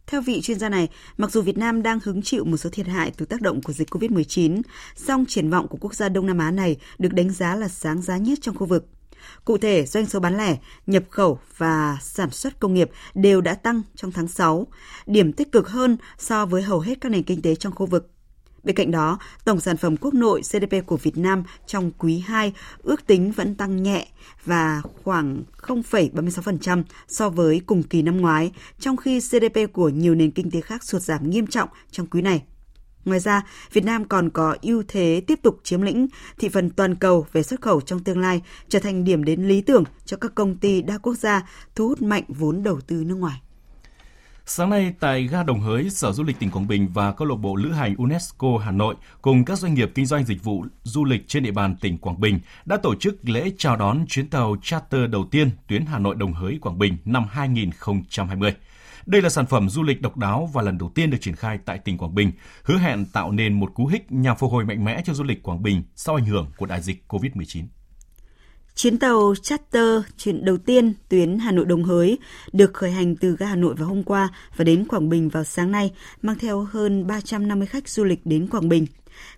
Theo vị chuyên gia này, mặc dù Việt Nam đang hứng chịu một số thiệt hại từ tác động của dịch COVID-19, song triển vọng của quốc gia Đông Nam Á này được đánh giá là sáng giá nhất trong khu vực. Cụ thể, doanh số bán lẻ, nhập khẩu và sản xuất công nghiệp đều đã tăng trong tháng 6, điểm tích cực hơn so với hầu hết các nền kinh tế trong khu vực. Bên cạnh đó, tổng sản phẩm quốc nội GDP của Việt Nam trong quý 2 ước tính vẫn tăng nhẹ và khoảng 0,36% so với cùng kỳ năm ngoái, trong khi GDP của nhiều nền kinh tế khác sụt giảm nghiêm trọng trong quý này. Ngoài ra, Việt Nam còn có ưu thế tiếp tục chiếm lĩnh thị phần toàn cầu về xuất khẩu trong tương lai, trở thành điểm đến lý tưởng cho các công ty đa quốc gia thu hút mạnh vốn đầu tư nước ngoài. Sáng nay tại ga Đồng Hới, Sở Du lịch tỉnh Quảng Bình và câu lạc bộ lữ hành UNESCO Hà Nội cùng các doanh nghiệp kinh doanh dịch vụ du lịch trên địa bàn tỉnh Quảng Bình đã tổ chức lễ chào đón chuyến tàu charter đầu tiên tuyến Hà Nội Đồng Hới Quảng Bình năm 2020. Đây là sản phẩm du lịch độc đáo và lần đầu tiên được triển khai tại tỉnh Quảng Bình, hứa hẹn tạo nên một cú hích nhằm phục hồi mạnh mẽ cho du lịch Quảng Bình sau ảnh hưởng của đại dịch COVID-19. Chuyến tàu charter chuyến đầu tiên tuyến Hà Nội Đồng Hới được khởi hành từ ga Hà Nội vào hôm qua và đến Quảng Bình vào sáng nay, mang theo hơn 350 khách du lịch đến Quảng Bình.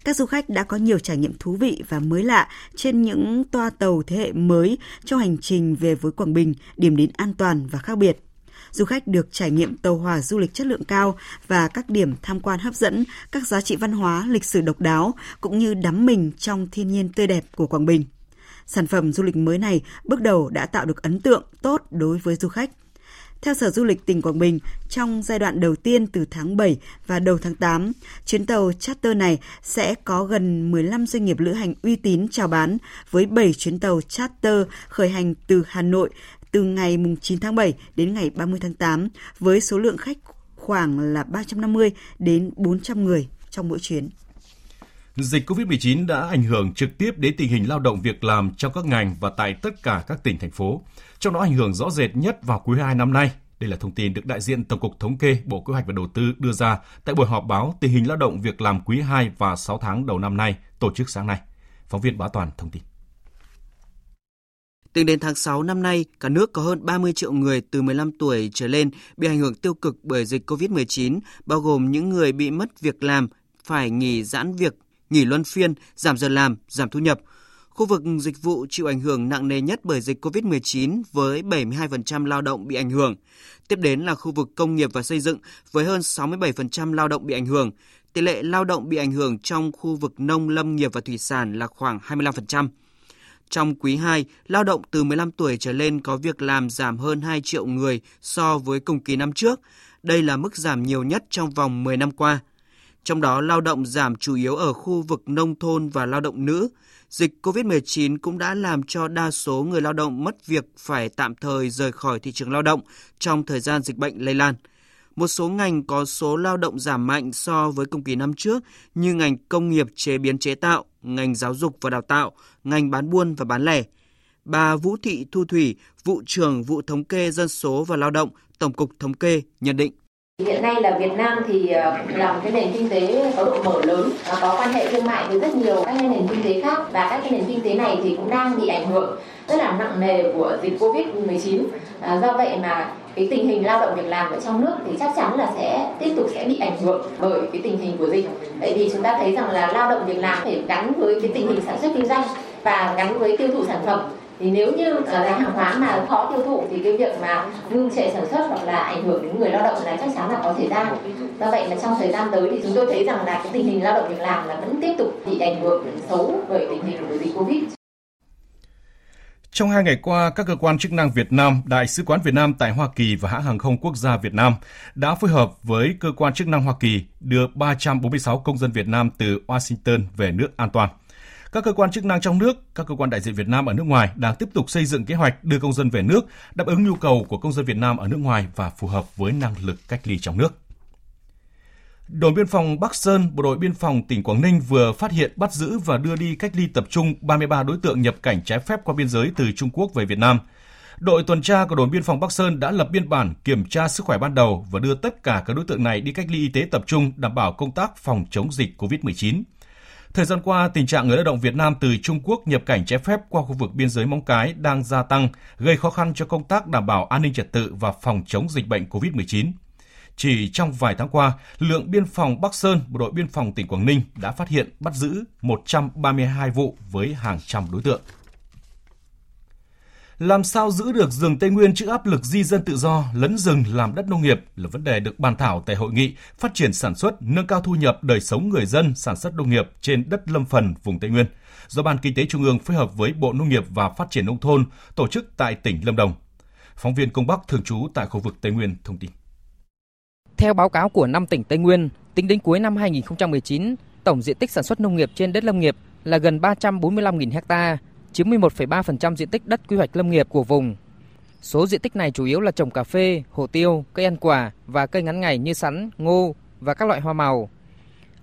Các du khách đã có nhiều trải nghiệm thú vị và mới lạ trên những toa tàu thế hệ mới trong hành trình về với Quảng Bình, điểm đến an toàn và khác biệt. Du khách được trải nghiệm tàu hỏa du lịch chất lượng cao và các điểm tham quan hấp dẫn, các giá trị văn hóa, lịch sử độc đáo cũng như đắm mình trong thiên nhiên tươi đẹp của Quảng Bình. Sản phẩm du lịch mới này bước đầu đã tạo được ấn tượng tốt đối với du khách. Theo Sở Du lịch tỉnh Quảng Bình, trong giai đoạn đầu tiên từ tháng 7 và đầu tháng 8, chuyến tàu charter này sẽ có gần 15 doanh nghiệp lữ hành uy tín chào bán với 7 chuyến tàu charter khởi hành từ Hà Nội từ ngày 9 tháng 7 đến ngày 30 tháng 8 với số lượng khách khoảng là 350 đến 400 người trong mỗi chuyến. Dịch COVID-19 đã ảnh hưởng trực tiếp đến tình hình lao động việc làm trong các ngành và tại tất cả các tỉnh, thành phố. Trong đó ảnh hưởng rõ rệt nhất vào quý 2 năm nay. Đây là thông tin được đại diện Tổng cục Thống kê Bộ Kế hoạch và Đầu tư đưa ra tại buổi họp báo tình hình lao động việc làm quý 2 và 6 tháng đầu năm nay tổ chức sáng nay. Phóng viên Bá Toàn thông tin. Tính đến tháng 6 năm nay, cả nước có hơn 30 triệu người từ 15 tuổi trở lên bị ảnh hưởng tiêu cực bởi dịch COVID-19, bao gồm những người bị mất việc làm, phải nghỉ giãn việc, nghỉ luân phiên, giảm giờ làm, giảm thu nhập. Khu vực dịch vụ chịu ảnh hưởng nặng nề nhất bởi dịch COVID-19 với 72% lao động bị ảnh hưởng. Tiếp đến là khu vực công nghiệp và xây dựng với hơn 67% lao động bị ảnh hưởng. Tỷ lệ lao động bị ảnh hưởng trong khu vực nông lâm nghiệp và thủy sản là khoảng 25%. Trong quý 2, lao động từ 15 tuổi trở lên có việc làm giảm hơn 2 triệu người so với cùng kỳ năm trước. Đây là mức giảm nhiều nhất trong vòng 10 năm qua. Trong đó, lao động giảm chủ yếu ở khu vực nông thôn và lao động nữ. Dịch COVID-19 cũng đã làm cho đa số người lao động mất việc phải tạm thời rời khỏi thị trường lao động trong thời gian dịch bệnh lây lan. Một số ngành có số lao động giảm mạnh so với cùng kỳ năm trước như ngành công nghiệp chế biến chế tạo, ngành giáo dục và đào tạo, ngành bán buôn và bán lẻ. Bà Vũ Thị Thu Thủy, vụ trưởng vụ thống kê dân số và lao động, Tổng cục Thống kê nhận định. Hiện nay là Việt Nam thì ờ, là một cái nền kinh tế có độ mở lớn, có quan hệ thương mại với rất nhiều các nền kinh tế khác và các cái nền kinh tế này thì cũng đang bị ảnh hưởng rất là nặng nề của dịch Covid-19. À, ờ, do vậy mà cái tình hình lao động việc làm ở trong nước thì chắc chắn là sẽ tiếp tục sẽ bị ảnh hưởng bởi cái tình hình của dịch. Vậy thì chúng ta thấy rằng là lao động việc làm phải gắn với cái tình hình sản xuất kinh doanh và gắn với tiêu thụ sản phẩm thì nếu như ờ, là hàng hóa mà khó tiêu thụ thì cái việc mà ngưng trệ sản xuất hoặc là ảnh hưởng đến người lao động là chắc chắn là có thể ra do vậy mà trong thời gian tới thì chúng tôi thấy rằng là cái tình hình lao động việc làm là vẫn tiếp tục bị ảnh hưởng xấu bởi tình hình của dịch covid trong hai ngày qua, các cơ quan chức năng Việt Nam, Đại sứ quán Việt Nam tại Hoa Kỳ và hãng hàng không quốc gia Việt Nam đã phối hợp với cơ quan chức năng Hoa Kỳ đưa 346 công dân Việt Nam từ Washington về nước an toàn. Các cơ quan chức năng trong nước, các cơ quan đại diện Việt Nam ở nước ngoài đang tiếp tục xây dựng kế hoạch đưa công dân về nước, đáp ứng nhu cầu của công dân Việt Nam ở nước ngoài và phù hợp với năng lực cách ly trong nước. Đồn biên phòng Bắc Sơn, Bộ đội biên phòng tỉnh Quảng Ninh vừa phát hiện bắt giữ và đưa đi cách ly tập trung 33 đối tượng nhập cảnh trái phép qua biên giới từ Trung Quốc về Việt Nam. Đội tuần tra của đồn biên phòng Bắc Sơn đã lập biên bản kiểm tra sức khỏe ban đầu và đưa tất cả các đối tượng này đi cách ly y tế tập trung đảm bảo công tác phòng chống dịch COVID-19. Thời gian qua, tình trạng người lao động Việt Nam từ Trung Quốc nhập cảnh trái phép qua khu vực biên giới Móng Cái đang gia tăng, gây khó khăn cho công tác đảm bảo an ninh trật tự và phòng chống dịch bệnh COVID-19. Chỉ trong vài tháng qua, lượng biên phòng Bắc Sơn, Bộ đội biên phòng tỉnh Quảng Ninh đã phát hiện bắt giữ 132 vụ với hàng trăm đối tượng. Làm sao giữ được rừng Tây Nguyên trước áp lực di dân tự do, lấn rừng làm đất nông nghiệp là vấn đề được bàn thảo tại hội nghị phát triển sản xuất, nâng cao thu nhập đời sống người dân sản xuất nông nghiệp trên đất lâm phần vùng Tây Nguyên do Ban Kinh tế Trung ương phối hợp với Bộ Nông nghiệp và Phát triển Nông thôn tổ chức tại tỉnh Lâm Đồng. Phóng viên Công Bắc thường trú tại khu vực Tây Nguyên thông tin. Theo báo cáo của 5 tỉnh Tây Nguyên, tính đến cuối năm 2019, tổng diện tích sản xuất nông nghiệp trên đất lâm nghiệp là gần 345.000 ha, chiếm 11,3% diện tích đất quy hoạch lâm nghiệp của vùng. Số diện tích này chủ yếu là trồng cà phê, hồ tiêu, cây ăn quả và cây ngắn ngày như sắn, ngô và các loại hoa màu.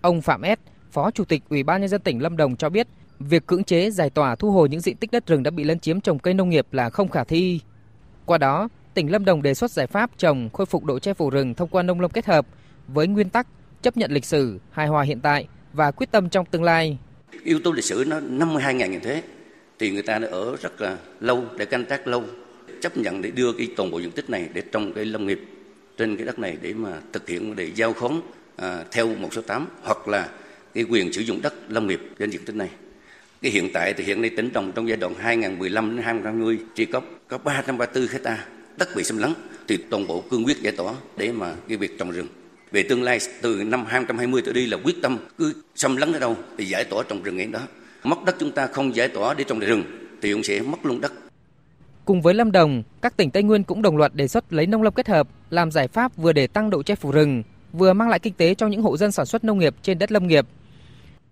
Ông Phạm S, Phó Chủ tịch Ủy ban nhân dân tỉnh Lâm Đồng cho biết, việc cưỡng chế giải tỏa thu hồi những diện tích đất rừng đã bị lấn chiếm trồng cây nông nghiệp là không khả thi. Qua đó, tỉnh Lâm Đồng đề xuất giải pháp trồng khôi phục độ che phủ rừng thông qua nông lâm kết hợp với nguyên tắc chấp nhận lịch sử, hài hòa hiện tại và quyết tâm trong tương lai. Yếu tố lịch sử nó 52 ngàn thế thì người ta đã ở rất là lâu để canh tác lâu chấp nhận để đưa cái toàn bộ diện tích này để trồng cái lâm nghiệp trên cái đất này để mà thực hiện để giao khoán à, theo một số tám hoặc là cái quyền sử dụng đất lâm nghiệp trên diện tích này. Cái hiện tại thì hiện nay tỉnh trồng trong giai đoạn 2015 đến 2020 chỉ có có 334 hecta đất bị xâm lấn thì toàn bộ cương quyết giải tỏa để mà cái việc trồng rừng. Về tương lai từ năm 2020 tới đi là quyết tâm cứ xâm lấn ở đâu thì giải tỏa trồng rừng ngay đó mất đất chúng ta không giải tỏa để trồng rừng thì cũng sẽ mất luôn đất. Cùng với Lâm Đồng, các tỉnh Tây Nguyên cũng đồng loạt đề xuất lấy nông lâm kết hợp làm giải pháp vừa để tăng độ che phủ rừng, vừa mang lại kinh tế cho những hộ dân sản xuất nông nghiệp trên đất lâm nghiệp.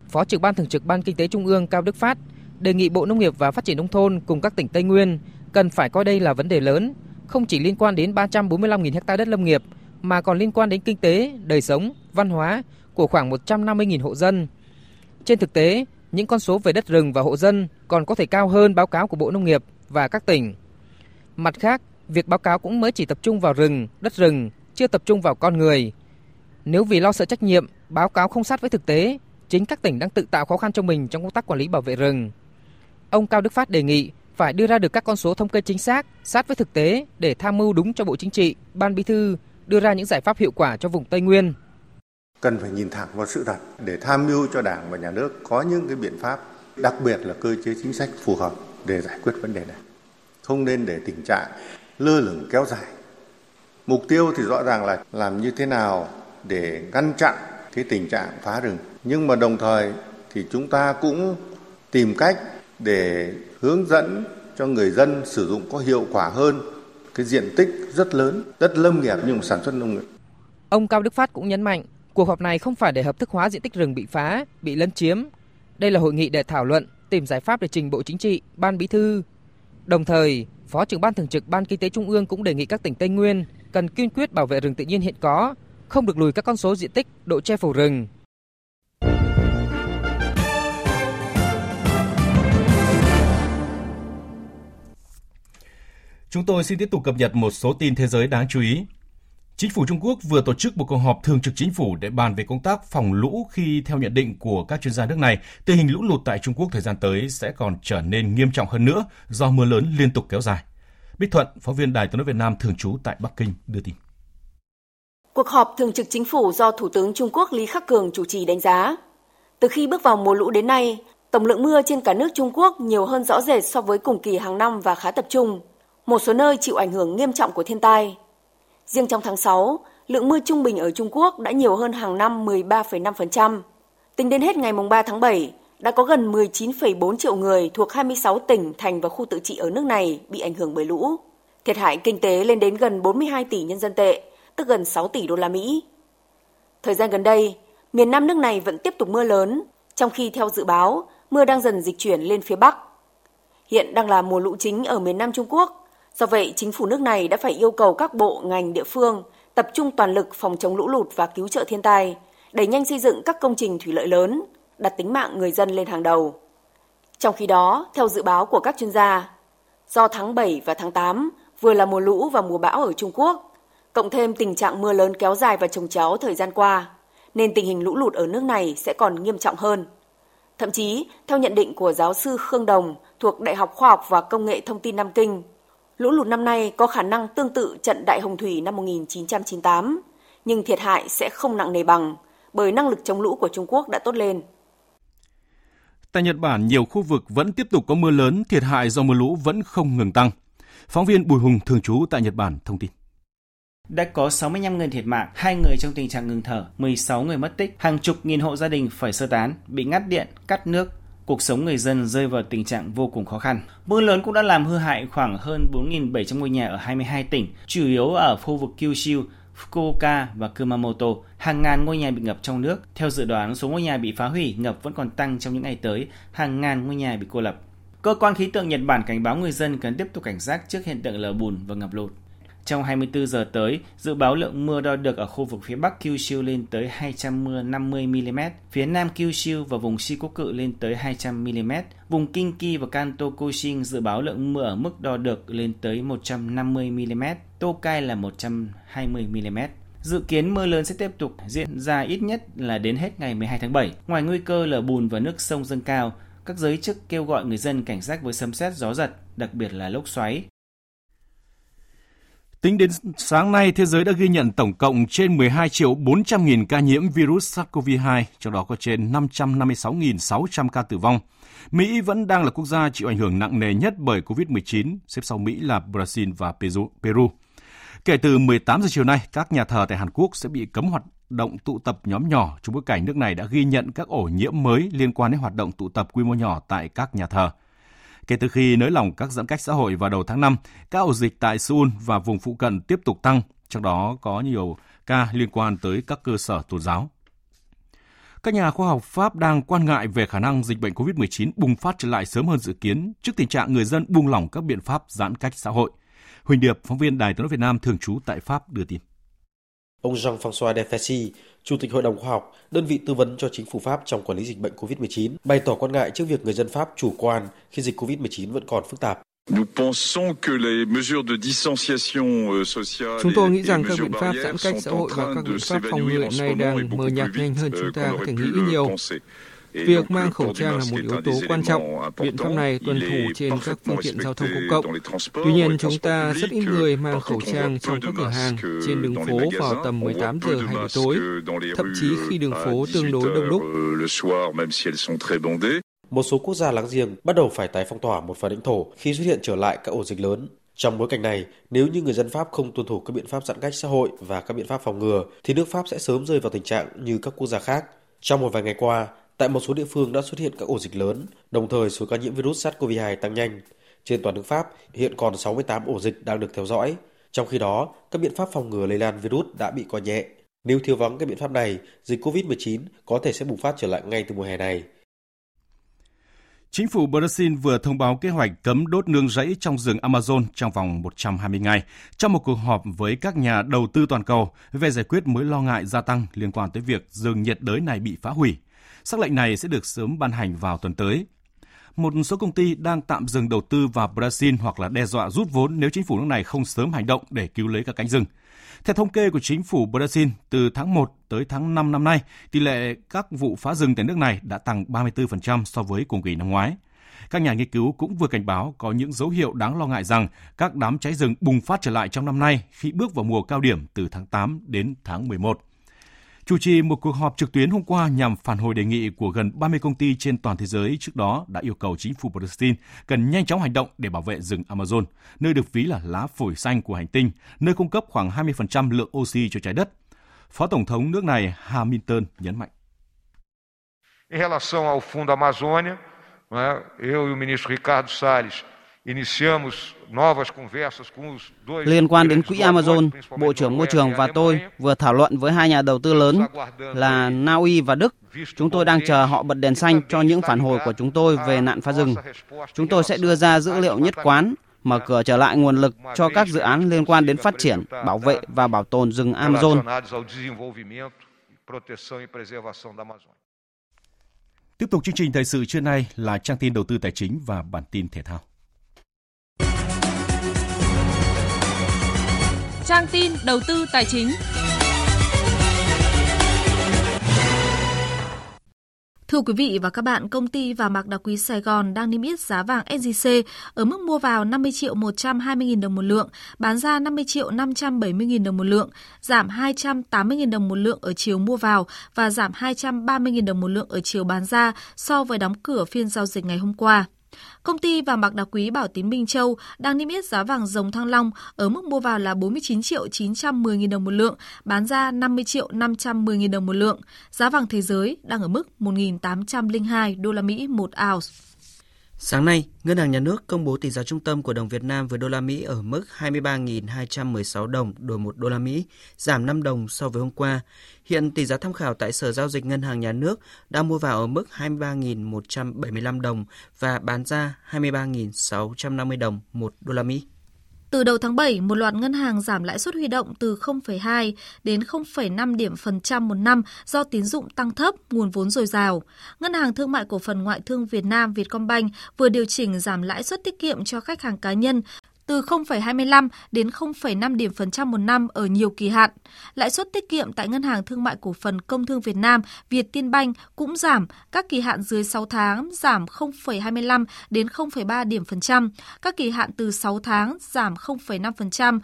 Phó trưởng ban thường trực Ban Kinh tế Trung ương Cao Đức Phát đề nghị Bộ Nông nghiệp và Phát triển nông thôn cùng các tỉnh Tây Nguyên cần phải coi đây là vấn đề lớn, không chỉ liên quan đến 345.000 ha đất lâm nghiệp mà còn liên quan đến kinh tế, đời sống, văn hóa của khoảng 150.000 hộ dân. Trên thực tế, những con số về đất rừng và hộ dân còn có thể cao hơn báo cáo của Bộ Nông nghiệp và các tỉnh. Mặt khác, việc báo cáo cũng mới chỉ tập trung vào rừng, đất rừng, chưa tập trung vào con người. Nếu vì lo sợ trách nhiệm, báo cáo không sát với thực tế, chính các tỉnh đang tự tạo khó khăn cho mình trong công tác quản lý bảo vệ rừng. Ông Cao Đức Phát đề nghị phải đưa ra được các con số thống kê chính xác, sát với thực tế để tham mưu đúng cho Bộ Chính trị, Ban Bí thư đưa ra những giải pháp hiệu quả cho vùng Tây Nguyên cần phải nhìn thẳng vào sự thật để tham mưu cho Đảng và Nhà nước có những cái biện pháp, đặc biệt là cơ chế chính sách phù hợp để giải quyết vấn đề này. Không nên để tình trạng lơ lửng kéo dài. Mục tiêu thì rõ ràng là làm như thế nào để ngăn chặn cái tình trạng phá rừng. Nhưng mà đồng thời thì chúng ta cũng tìm cách để hướng dẫn cho người dân sử dụng có hiệu quả hơn cái diện tích rất lớn đất lâm nghiệp nhưng sản xuất nông nghiệp. Ông Cao Đức Phát cũng nhấn mạnh Cuộc họp này không phải để hợp thức hóa diện tích rừng bị phá, bị lấn chiếm. Đây là hội nghị để thảo luận, tìm giải pháp để trình Bộ Chính trị, Ban Bí thư. Đồng thời, Phó trưởng Ban Thường trực Ban Kinh tế Trung ương cũng đề nghị các tỉnh Tây Nguyên cần kiên quyết bảo vệ rừng tự nhiên hiện có, không được lùi các con số diện tích, độ che phủ rừng. Chúng tôi xin tiếp tục cập nhật một số tin thế giới đáng chú ý. Chính phủ Trung Quốc vừa tổ chức một cuộc họp thường trực chính phủ để bàn về công tác phòng lũ khi theo nhận định của các chuyên gia nước này, tình hình lũ lụt tại Trung Quốc thời gian tới sẽ còn trở nên nghiêm trọng hơn nữa do mưa lớn liên tục kéo dài. Bích Thuận, phóng viên Đài tiếng nói Việt Nam thường trú tại Bắc Kinh đưa tin. Cuộc họp thường trực chính phủ do Thủ tướng Trung Quốc Lý Khắc Cường chủ trì đánh giá. Từ khi bước vào mùa lũ đến nay, tổng lượng mưa trên cả nước Trung Quốc nhiều hơn rõ rệt so với cùng kỳ hàng năm và khá tập trung. Một số nơi chịu ảnh hưởng nghiêm trọng của thiên tai. Riêng trong tháng 6, lượng mưa trung bình ở Trung Quốc đã nhiều hơn hàng năm 13,5%. Tính đến hết ngày 3 tháng 7, đã có gần 19,4 triệu người thuộc 26 tỉnh, thành và khu tự trị ở nước này bị ảnh hưởng bởi lũ. Thiệt hại kinh tế lên đến gần 42 tỷ nhân dân tệ, tức gần 6 tỷ đô la Mỹ. Thời gian gần đây, miền Nam nước này vẫn tiếp tục mưa lớn, trong khi theo dự báo, mưa đang dần dịch chuyển lên phía Bắc. Hiện đang là mùa lũ chính ở miền Nam Trung Quốc. Do vậy, chính phủ nước này đã phải yêu cầu các bộ, ngành, địa phương tập trung toàn lực phòng chống lũ lụt và cứu trợ thiên tai, đẩy nhanh xây dựng các công trình thủy lợi lớn, đặt tính mạng người dân lên hàng đầu. Trong khi đó, theo dự báo của các chuyên gia, do tháng 7 và tháng 8 vừa là mùa lũ và mùa bão ở Trung Quốc, cộng thêm tình trạng mưa lớn kéo dài và trồng chéo thời gian qua, nên tình hình lũ lụt ở nước này sẽ còn nghiêm trọng hơn. Thậm chí, theo nhận định của giáo sư Khương Đồng thuộc Đại học Khoa học và Công nghệ Thông tin Nam Kinh, lũ lụt năm nay có khả năng tương tự trận Đại Hồng Thủy năm 1998, nhưng thiệt hại sẽ không nặng nề bằng, bởi năng lực chống lũ của Trung Quốc đã tốt lên. Tại Nhật Bản, nhiều khu vực vẫn tiếp tục có mưa lớn, thiệt hại do mưa lũ vẫn không ngừng tăng. Phóng viên Bùi Hùng thường trú tại Nhật Bản thông tin. Đã có 65 người thiệt mạng, 2 người trong tình trạng ngừng thở, 16 người mất tích, hàng chục nghìn hộ gia đình phải sơ tán, bị ngắt điện, cắt nước, cuộc sống người dân rơi vào tình trạng vô cùng khó khăn. Mưa lớn cũng đã làm hư hại khoảng hơn 4.700 ngôi nhà ở 22 tỉnh, chủ yếu ở khu vực Kyushu, Fukuoka và Kumamoto. Hàng ngàn ngôi nhà bị ngập trong nước. Theo dự đoán, số ngôi nhà bị phá hủy, ngập vẫn còn tăng trong những ngày tới. Hàng ngàn ngôi nhà bị cô lập. Cơ quan khí tượng Nhật Bản cảnh báo người dân cần tiếp tục cảnh giác trước hiện tượng lở bùn và ngập lụt. Trong 24 giờ tới, dự báo lượng mưa đo được ở khu vực phía Bắc Kyushu lên tới 250 mm, phía Nam Kyushu và vùng Shikoku lên tới 200 mm, vùng Kinki và Kanto Koshin dự báo lượng mưa ở mức đo được lên tới 150 mm, Tokai là 120 mm. Dự kiến mưa lớn sẽ tiếp tục diễn ra ít nhất là đến hết ngày 12 tháng 7. Ngoài nguy cơ lở bùn và nước sông dâng cao, các giới chức kêu gọi người dân cảnh giác với sấm sét gió giật, đặc biệt là lốc xoáy, Tính đến sáng nay, thế giới đã ghi nhận tổng cộng trên 12 triệu 400 nghìn ca nhiễm virus SARS-CoV-2, trong đó có trên 556.600 ca tử vong. Mỹ vẫn đang là quốc gia chịu ảnh hưởng nặng nề nhất bởi COVID-19, xếp sau Mỹ là Brazil và Peru. Kể từ 18 giờ chiều nay, các nhà thờ tại Hàn Quốc sẽ bị cấm hoạt động tụ tập nhóm nhỏ trong bối cảnh nước này đã ghi nhận các ổ nhiễm mới liên quan đến hoạt động tụ tập quy mô nhỏ tại các nhà thờ. Kể từ khi nới lỏng các giãn cách xã hội vào đầu tháng 5, các ổ dịch tại Seoul và vùng phụ cận tiếp tục tăng, trong đó có nhiều ca liên quan tới các cơ sở tôn giáo. Các nhà khoa học Pháp đang quan ngại về khả năng dịch bệnh COVID-19 bùng phát trở lại sớm hơn dự kiến trước tình trạng người dân buông lỏng các biện pháp giãn cách xã hội. Huỳnh Điệp, phóng viên Đài tiếng nói Việt Nam thường trú tại Pháp đưa tin. Ông Jean-François Defessy, Chủ tịch Hội đồng Khoa học, đơn vị tư vấn cho chính phủ Pháp trong quản lý dịch bệnh COVID-19, bày tỏ quan ngại trước việc người dân Pháp chủ quan khi dịch COVID-19 vẫn còn phức tạp. Chúng tôi nghĩ rằng các biện pháp giãn cách xã hội và các biện pháp phòng ngừa này đang mờ nhạt nhanh hơn chúng ta có thể nghĩ nhiều. Việc mang khẩu trang là một yếu tố quan trọng. Biện pháp này tuân thủ trên các phương tiện giao thông công cộng. Tuy nhiên, chúng ta rất ít người mang khẩu trang trong các cửa hàng, trên đường phố vào tầm 18 giờ hay buổi tối, thậm chí khi đường phố tương đối đông đúc. Một số quốc gia láng giềng bắt đầu phải tái phong tỏa một phần lãnh thổ khi xuất hiện trở lại các ổ dịch lớn. Trong bối cảnh này, nếu như người dân Pháp không tuân thủ các biện pháp giãn cách xã hội và các biện pháp phòng ngừa, thì nước Pháp sẽ sớm rơi vào tình trạng như các quốc gia khác. Trong một vài ngày qua, Tại một số địa phương đã xuất hiện các ổ dịch lớn, đồng thời số ca nhiễm virus SARS-CoV-2 tăng nhanh. Trên toàn nước Pháp, hiện còn 68 ổ dịch đang được theo dõi. Trong khi đó, các biện pháp phòng ngừa lây lan virus đã bị coi nhẹ. Nếu thiếu vắng các biện pháp này, dịch COVID-19 có thể sẽ bùng phát trở lại ngay từ mùa hè này. Chính phủ Brazil vừa thông báo kế hoạch cấm đốt nương rẫy trong rừng Amazon trong vòng 120 ngày trong một cuộc họp với các nhà đầu tư toàn cầu về giải quyết mối lo ngại gia tăng liên quan tới việc rừng nhiệt đới này bị phá hủy. Sắc lệnh này sẽ được sớm ban hành vào tuần tới. Một số công ty đang tạm dừng đầu tư vào Brazil hoặc là đe dọa rút vốn nếu chính phủ nước này không sớm hành động để cứu lấy các cánh rừng. Theo thống kê của chính phủ Brazil, từ tháng 1 tới tháng 5 năm nay, tỷ lệ các vụ phá rừng tại nước này đã tăng 34% so với cùng kỳ năm ngoái. Các nhà nghiên cứu cũng vừa cảnh báo có những dấu hiệu đáng lo ngại rằng các đám cháy rừng bùng phát trở lại trong năm nay khi bước vào mùa cao điểm từ tháng 8 đến tháng 11 chủ trì một cuộc họp trực tuyến hôm qua nhằm phản hồi đề nghị của gần 30 công ty trên toàn thế giới trước đó đã yêu cầu chính phủ Palestine cần nhanh chóng hành động để bảo vệ rừng Amazon, nơi được ví là lá phổi xanh của hành tinh, nơi cung cấp khoảng 20% lượng oxy cho trái đất. Phó Tổng thống nước này Hamilton nhấn mạnh. Em relação ao Fundo Amazônia, eu e o ministro Ricardo Salles iniciamos Liên quan đến quỹ Amazon, Bộ trưởng Môi trường và tôi vừa thảo luận với hai nhà đầu tư lớn là Na Uy và Đức. Chúng tôi đang chờ họ bật đèn xanh cho những phản hồi của chúng tôi về nạn phá rừng. Chúng tôi sẽ đưa ra dữ liệu nhất quán, mở cửa trở lại nguồn lực cho các dự án liên quan đến phát triển, bảo vệ và bảo tồn rừng Amazon. Tiếp tục chương trình thời sự trưa nay là trang tin đầu tư tài chính và bản tin thể thao. Trang tin đầu tư tài chính. Thưa quý vị và các bạn, công ty vàng bạc đá quý Sài Gòn đang niêm yết giá vàng SJC ở mức mua vào 50 triệu 120 000 đồng một lượng, bán ra 50 triệu 570 000 đồng một lượng, giảm 280 000 đồng một lượng ở chiều mua vào và giảm 230 000 đồng một lượng ở chiều bán ra so với đóng cửa phiên giao dịch ngày hôm qua. Công ty vàng bạc đá quý Bảo Tín Minh Châu đang niêm yết giá vàng dòng thăng long ở mức mua vào là 49 triệu 910 000 đồng một lượng, bán ra 50 triệu 510 000 đồng một lượng. Giá vàng thế giới đang ở mức 1.802 đô la Mỹ một ounce. Sáng nay, Ngân hàng Nhà nước công bố tỷ giá trung tâm của đồng Việt Nam với đô la Mỹ ở mức 23.216 đồng đổi 1 đô la Mỹ, giảm 5 đồng so với hôm qua. Hiện tỷ giá tham khảo tại Sở giao dịch Ngân hàng Nhà nước đang mua vào ở mức 23.175 đồng và bán ra 23.650 đồng 1 đô la Mỹ. Từ đầu tháng 7, một loạt ngân hàng giảm lãi suất huy động từ 0,2 đến 0,5 điểm phần trăm một năm do tín dụng tăng thấp, nguồn vốn dồi dào. Ngân hàng Thương mại Cổ phần Ngoại thương Việt Nam Vietcombank vừa điều chỉnh giảm lãi suất tiết kiệm cho khách hàng cá nhân từ 0,25 đến 0,5 điểm phần trăm một năm ở nhiều kỳ hạn. Lãi suất tiết kiệm tại Ngân hàng Thương mại Cổ phần Công thương Việt Nam Việt Tiên Banh cũng giảm, các kỳ hạn dưới 6 tháng giảm 0,25 đến 0,3 điểm phần trăm, các kỳ hạn từ 6 tháng giảm 0,5%.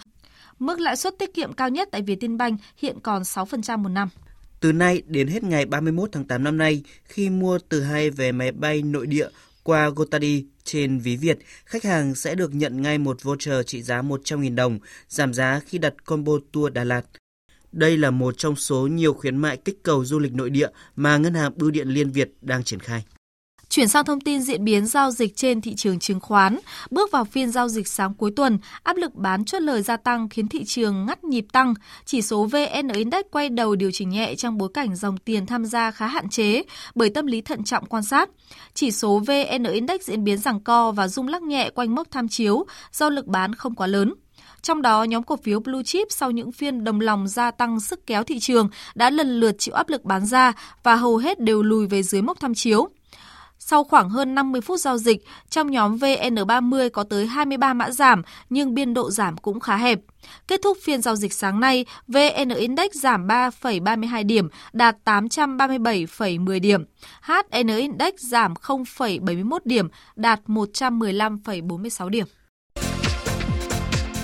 Mức lãi suất tiết kiệm cao nhất tại Việt Tiên Banh hiện còn 6% một năm. Từ nay đến hết ngày 31 tháng 8 năm nay, khi mua từ hai vé máy bay nội địa qua Gotadi trên ví Việt, khách hàng sẽ được nhận ngay một voucher trị giá 100.000 đồng, giảm giá khi đặt combo tour Đà Lạt. Đây là một trong số nhiều khuyến mại kích cầu du lịch nội địa mà Ngân hàng Bưu điện Liên Việt đang triển khai. Chuyển sang thông tin diễn biến giao dịch trên thị trường chứng khoán, bước vào phiên giao dịch sáng cuối tuần, áp lực bán chốt lời gia tăng khiến thị trường ngắt nhịp tăng. Chỉ số VN Index quay đầu điều chỉnh nhẹ trong bối cảnh dòng tiền tham gia khá hạn chế bởi tâm lý thận trọng quan sát. Chỉ số VN Index diễn biến giằng co và rung lắc nhẹ quanh mốc tham chiếu do lực bán không quá lớn. Trong đó, nhóm cổ phiếu blue chip sau những phiên đồng lòng gia tăng sức kéo thị trường đã lần lượt chịu áp lực bán ra và hầu hết đều lùi về dưới mốc tham chiếu. Sau khoảng hơn 50 phút giao dịch, trong nhóm VN30 có tới 23 mã giảm nhưng biên độ giảm cũng khá hẹp. Kết thúc phiên giao dịch sáng nay, VN Index giảm 3,32 điểm, đạt 837,10 điểm. HN Index giảm 0,71 điểm, đạt 115,46 điểm.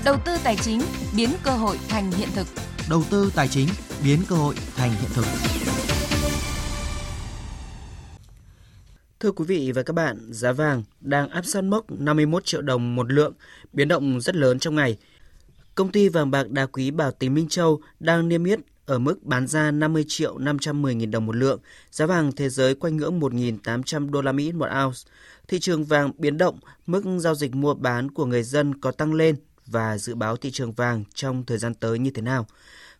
Đầu tư tài chính biến cơ hội thành hiện thực. Đầu tư tài chính biến cơ hội thành hiện thực. Thưa quý vị và các bạn, giá vàng đang áp sát mốc 51 triệu đồng một lượng, biến động rất lớn trong ngày. Công ty vàng bạc đá quý Bảo Tín Minh Châu đang niêm yết ở mức bán ra 50 triệu 510 nghìn đồng một lượng, giá vàng thế giới quanh ngưỡng 1.800 đô la Mỹ một ounce. Thị trường vàng biến động, mức giao dịch mua bán của người dân có tăng lên và dự báo thị trường vàng trong thời gian tới như thế nào.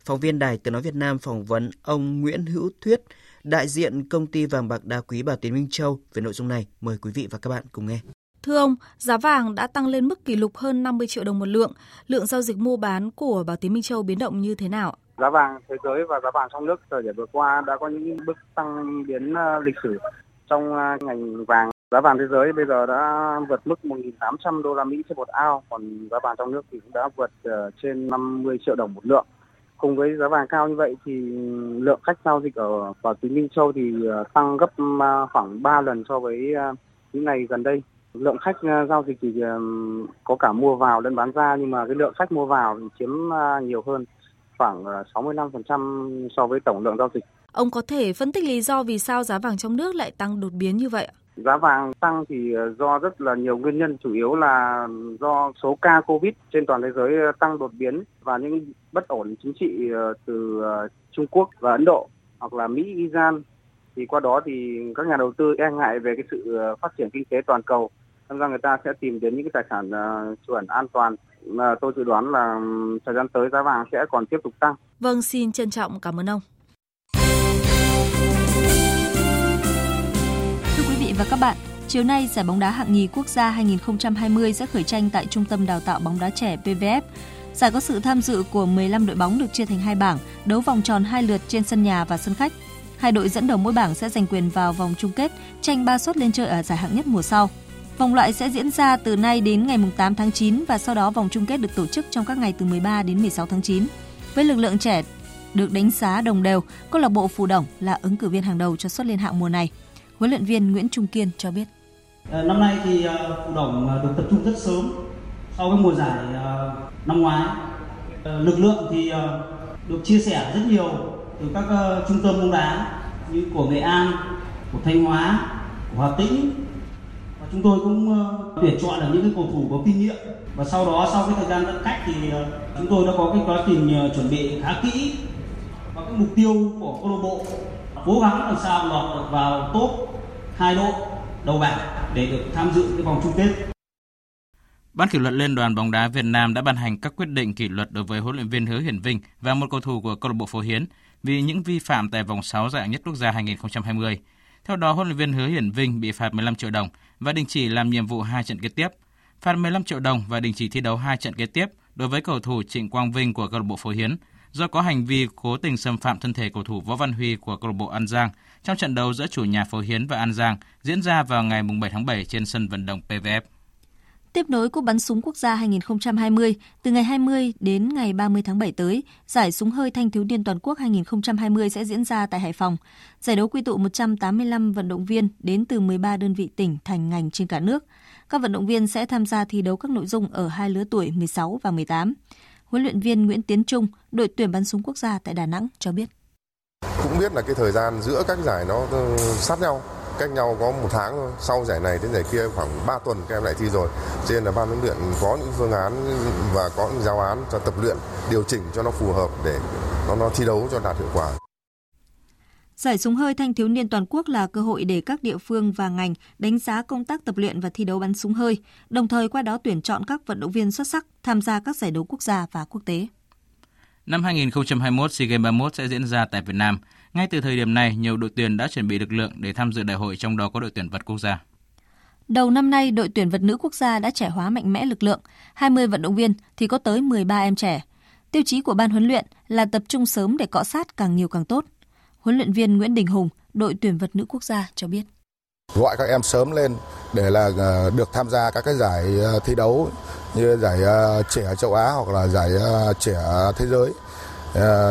Phóng viên Đài Tiếng Nói Việt Nam phỏng vấn ông Nguyễn Hữu Thuyết, đại diện công ty vàng bạc đá quý Bảo Tín Minh Châu về nội dung này. Mời quý vị và các bạn cùng nghe. Thưa ông, giá vàng đã tăng lên mức kỷ lục hơn 50 triệu đồng một lượng. Lượng giao dịch mua bán của Bảo Tín Minh Châu biến động như thế nào? Giá vàng thế giới và giá vàng trong nước thời điểm vừa qua đã có những bước tăng biến ờ, lịch sử trong ờ, ngành vàng. Giá vàng thế giới bây giờ đã vượt mức 1.800 đô la Mỹ trên một ao, còn giá vàng trong nước thì cũng đã vượt ờ, trên 50 triệu đồng một lượng cùng với giá vàng cao như vậy thì lượng khách giao dịch ở Bảo Tín Minh Châu thì ờ, tăng gấp ờ, khoảng 3 lần so với ờ, những ngày gần đây. Lượng khách giao dịch thì có cả mua vào lẫn bán ra, nhưng mà cái lượng khách mua vào thì chiếm nhiều hơn, khoảng 65% so với tổng lượng giao dịch. Ông có thể phân tích lý do vì sao giá vàng trong nước lại tăng đột biến như vậy ạ? Giá vàng tăng thì ờ, do rất là nhiều nguyên nhân, chủ yếu là do số ca Covid trên toàn thế giới ờ, tăng đột biến và những bất ổn chính trị ờ, từ Trung Quốc và Ấn Độ hoặc là Mỹ, Iran thì qua đó thì các nhà đầu tư e ngại về cái sự phát triển kinh tế toàn cầu nên ra người ta sẽ tìm đến những cái tài sản chuẩn an toàn mà tôi dự đoán là thời gian tới giá vàng sẽ còn tiếp tục tăng. Vâng, xin trân trọng cảm ơn ông. Và các bạn, chiều nay giải bóng đá hạng nhì quốc gia 2020 sẽ khởi tranh tại Trung tâm Đào tạo bóng đá trẻ PVF. Giải có sự tham dự của 15 đội bóng được chia thành hai bảng, đấu vòng tròn hai lượt trên sân nhà và sân khách. Hai đội dẫn đầu mỗi bảng sẽ giành quyền vào vòng chung kết, tranh ba suất lên chơi ở giải hạng nhất mùa sau. Vòng loại sẽ diễn ra từ nay đến ngày 8 tháng 9 và sau đó vòng chung kết được tổ chức trong các ngày từ 13 đến 16 tháng 9. Với lực lượng trẻ được đánh giá đồng đều, câu lạc bộ Phù Đồng là ứng cử viên hàng đầu cho suất liên hạng mùa này. Huấn luyện viên Nguyễn Trung Kiên cho biết. Ờ, năm nay thì ờ, phụ Đồng ờ, được tập trung rất sớm sau cái mùa giải năm ngoái. Lực lượng thì được chia sẻ rất nhiều từ các trung tâm bóng đá như của Nghệ An, của Thanh Hóa, của Hà Tĩnh, và chúng tôi cũng tuyển chọn được những cái cầu thủ có kinh nghiệm và sau đó sau cái thời gian giãn cách thì chúng tôi đã có cái quá trình chuẩn bị khá kỹ và cái mục tiêu của câu lạc bộ cố gắng làm sao lọt được vào top hai đội đầu bảng để được tham dự cái vòng chung kết. Ban kỷ luật Liên đoàn bóng đá Việt Nam đã ban hành các quyết định kỷ luật đối với huấn luyện viên Hứa Hiển Vinh và một cầu thủ của câu lạc bộ Phố Hiến vì những vi phạm tại vòng 6 giải nhất quốc gia 2020. Theo đó, huấn luyện viên Hứa Hiển Vinh bị phạt 15 triệu đồng và đình chỉ làm nhiệm vụ hai trận kế tiếp, phạt 15 triệu đồng và đình chỉ thi đấu hai trận kế tiếp đối với cầu thủ Trịnh Quang Vinh của câu lạc bộ Phổ Hiến do có hành vi cố tình xâm phạm thân thể cầu thủ Võ Văn Huy của câu lạc bộ An Giang trong trận đấu giữa chủ nhà Phổ Hiến và An Giang diễn ra vào ngày 7 tháng 7 trên sân vận động PVF. Tiếp nối cuộc bắn súng quốc gia 2020, từ ngày 20 đến ngày 30 tháng 7 tới, giải súng hơi thanh thiếu niên toàn quốc 2020 sẽ diễn ra tại Hải Phòng. Giải đấu quy tụ 185 vận động viên đến từ 13 đơn vị tỉnh, thành ngành trên cả nước. Các vận động viên sẽ tham gia thi đấu các nội dung ở hai lứa tuổi 16 và 18. Huấn luyện viên Nguyễn Tiến Trung, đội tuyển bắn súng quốc gia tại Đà Nẵng cho biết. Cũng biết là cái thời gian giữa các giải nó ờ, sát nhau, cách nhau có một tháng thôi. Sau giải này đến giải kia khoảng 3 tuần các em lại thi rồi. Cho nên là ban huấn luyện có những phương án và có những giáo án cho tập luyện điều chỉnh cho nó phù hợp để nó nó thi đấu cho đạt hiệu quả. Giải súng hơi thanh thiếu niên toàn quốc là cơ hội để các địa phương và ngành đánh giá công tác tập luyện và thi đấu bắn súng hơi, đồng thời qua đó tuyển chọn các vận động viên xuất sắc tham gia các giải đấu quốc gia và quốc tế. Năm 2021, SEA Games 31 sẽ diễn ra tại Việt Nam. Ngay từ thời điểm này, nhiều đội tuyển đã chuẩn bị lực lượng để tham dự đại hội trong đó có đội tuyển vật quốc gia. Đầu năm nay, đội tuyển vật nữ quốc gia đã trẻ hóa mạnh mẽ lực lượng. 20 vận động viên thì có tới 13 em trẻ. Tiêu chí của ban huấn luyện là tập trung sớm để cọ sát càng nhiều càng tốt. Huấn luyện viên Nguyễn Đình Hùng, đội tuyển vật nữ quốc gia cho biết. Gọi các em sớm lên để là ờ, được tham gia các cái giải ờ, thi đấu như giải ờ, trẻ châu Á hoặc là giải trẻ thế giới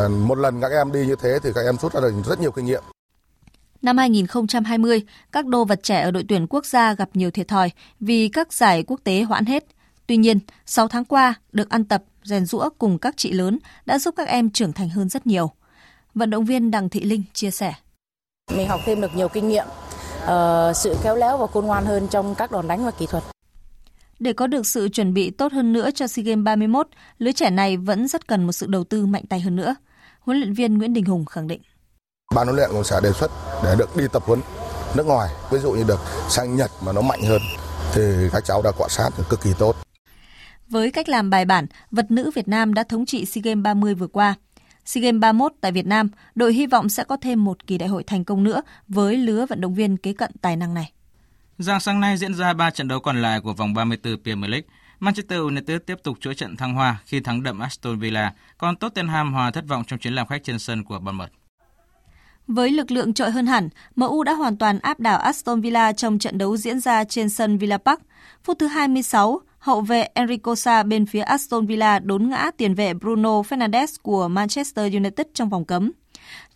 một lần các em đi như thế thì các em rút ra được rất nhiều kinh nghiệm. Năm 2020, các đô vật trẻ ở đội tuyển quốc gia gặp nhiều thiệt thòi vì các giải quốc tế hoãn hết. Tuy nhiên, 6 tháng qua, được ăn tập, rèn rũa cùng các chị lớn đã giúp các em trưởng thành hơn rất nhiều. Vận động viên Đặng Thị Linh chia sẻ. Mình học thêm được nhiều kinh nghiệm, uh, sự khéo léo và khôn ngoan hơn trong các đòn đánh và kỹ thuật. Để có được sự chuẩn bị tốt hơn nữa cho SEA Games 31, lứa trẻ này vẫn rất cần một sự đầu tư mạnh tay hơn nữa. Huấn luyện viên Nguyễn Đình Hùng khẳng định. Ban huấn luyện cũng sẽ đề xuất để được đi tập huấn nước ngoài, ví dụ như được sang Nhật mà nó mạnh hơn thì các cháu đã cọ sát được cực kỳ tốt. Với cách làm bài bản, vật nữ Việt Nam đã thống trị SEA Games 30 vừa qua. SEA Games 31 tại Việt Nam, đội hy vọng sẽ có thêm một kỳ đại hội thành công nữa với lứa vận động viên kế cận tài năng này. Dạng sáng nay diễn ra 3 trận đấu còn lại của vòng 34 Premier League. Manchester United tiếp tục chuỗi trận thăng hoa khi thắng đậm Aston Villa, còn Tottenham hòa thất vọng trong chuyến làm khách trên sân của Bournemouth. Với lực lượng trội hơn hẳn, MU đã hoàn toàn áp đảo Aston Villa trong trận đấu diễn ra trên sân Villa Park. Phút thứ 26, hậu vệ Enrico Sa bên phía Aston Villa đốn ngã tiền vệ Bruno Fernandes của Manchester United trong vòng cấm.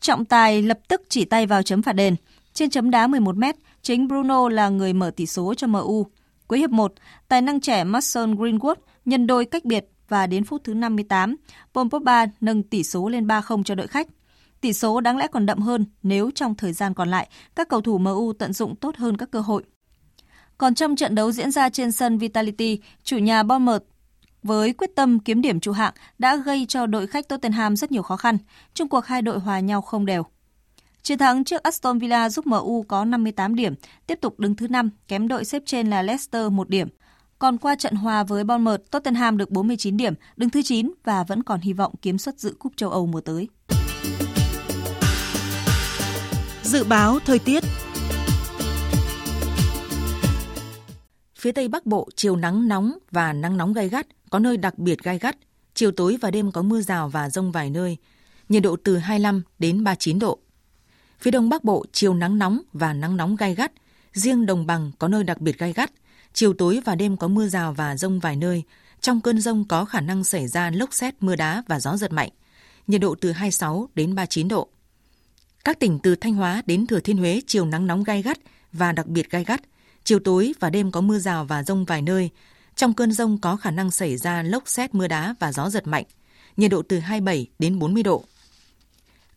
Trọng tài lập tức chỉ tay vào chấm phạt đền. Trên chấm đá 11 mét, Chính Bruno là người mở tỷ số cho MU. Cuối hiệp 1, tài năng trẻ Mason Greenwood nhân đôi cách biệt và đến phút thứ 58, Paul Pogba nâng tỷ số lên 3-0 cho đội khách. Tỷ số đáng lẽ còn đậm hơn nếu trong thời gian còn lại các cầu thủ MU tận dụng tốt hơn các cơ hội. Còn trong trận đấu diễn ra trên sân Vitality, chủ nhà Bournemouth với quyết tâm kiếm điểm trụ hạng đã gây cho đội khách Tottenham rất nhiều khó khăn. Trung cuộc hai đội hòa nhau không đều. Chiến thắng trước Aston Villa giúp MU có 58 điểm, tiếp tục đứng thứ 5, kém đội xếp trên là Leicester 1 điểm. Còn qua trận hòa với Bournemouth, Tottenham được 49 điểm, đứng thứ 9 và vẫn còn hy vọng kiếm suất dự cúp châu Âu mùa tới. Dự báo thời tiết Phía Tây Bắc Bộ chiều nắng nóng và nắng nóng gai gắt, có nơi đặc biệt gai gắt. Chiều tối và đêm có mưa rào và rông vài nơi. Nhiệt độ từ 25 đến 39 độ. Phía Đông Bắc Bộ chiều nắng nóng và nắng nóng gai gắt. Riêng đồng bằng có nơi đặc biệt gai gắt. Chiều tối và đêm có mưa rào và rông vài nơi. Trong cơn rông có khả năng xảy ra lốc xét, mưa đá và gió giật mạnh. Nhiệt độ từ 26 đến 39 độ. Các tỉnh từ Thanh Hóa đến Thừa Thiên Huế chiều nắng nóng gai gắt và đặc biệt gai gắt. Chiều tối và đêm có mưa rào và rông vài nơi. Trong cơn rông có khả năng xảy ra lốc xét mưa đá và gió giật mạnh. Nhiệt độ từ 27 đến 40 độ.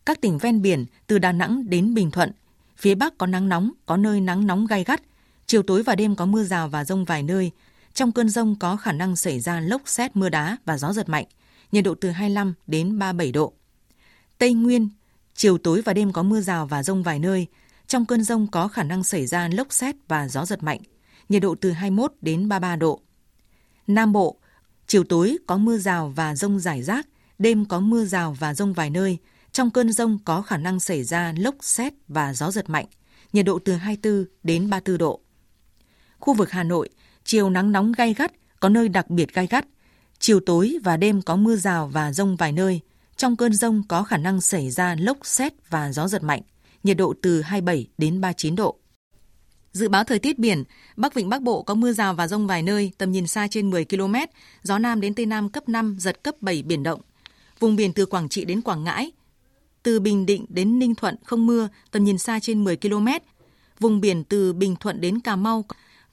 Các tỉnh ven biển từ Đà Nẵng đến Bình Thuận, phía Bắc có nắng nóng, có nơi nắng nóng gai gắt. Chiều tối và đêm có mưa rào và rông vài nơi. Trong cơn rông có khả năng xảy ra lốc xét mưa đá và gió giật mạnh. Nhiệt độ từ 25 đến 37 độ. Tây Nguyên, chiều tối và đêm có mưa rào và rông vài nơi. Trong cơn rông có khả năng xảy ra lốc xét và gió giật mạnh. Nhiệt độ từ 21 đến 33 độ. Nam Bộ, chiều tối có mưa rào và rông rải rác, đêm có mưa rào và rông vài nơi. Trong cơn rông có khả năng xảy ra lốc xét và gió giật mạnh. Nhiệt độ từ 24 đến 34 độ. Khu vực Hà Nội, chiều nắng nóng gai gắt, có nơi đặc biệt gai gắt. Chiều tối và đêm có mưa rào và rông vài nơi. Trong cơn rông có khả năng xảy ra lốc xét và gió giật mạnh nhiệt độ từ 27 đến 39 độ. Dự báo thời tiết biển, Bắc Vịnh Bắc Bộ có mưa rào và rông vài nơi, tầm nhìn xa trên 10 km, gió Nam đến Tây Nam cấp 5, giật cấp 7 biển động. Vùng biển từ Quảng Trị đến Quảng Ngãi, từ Bình Định đến Ninh Thuận không mưa, tầm nhìn xa trên 10 km. Vùng biển từ Bình Thuận đến Cà Mau,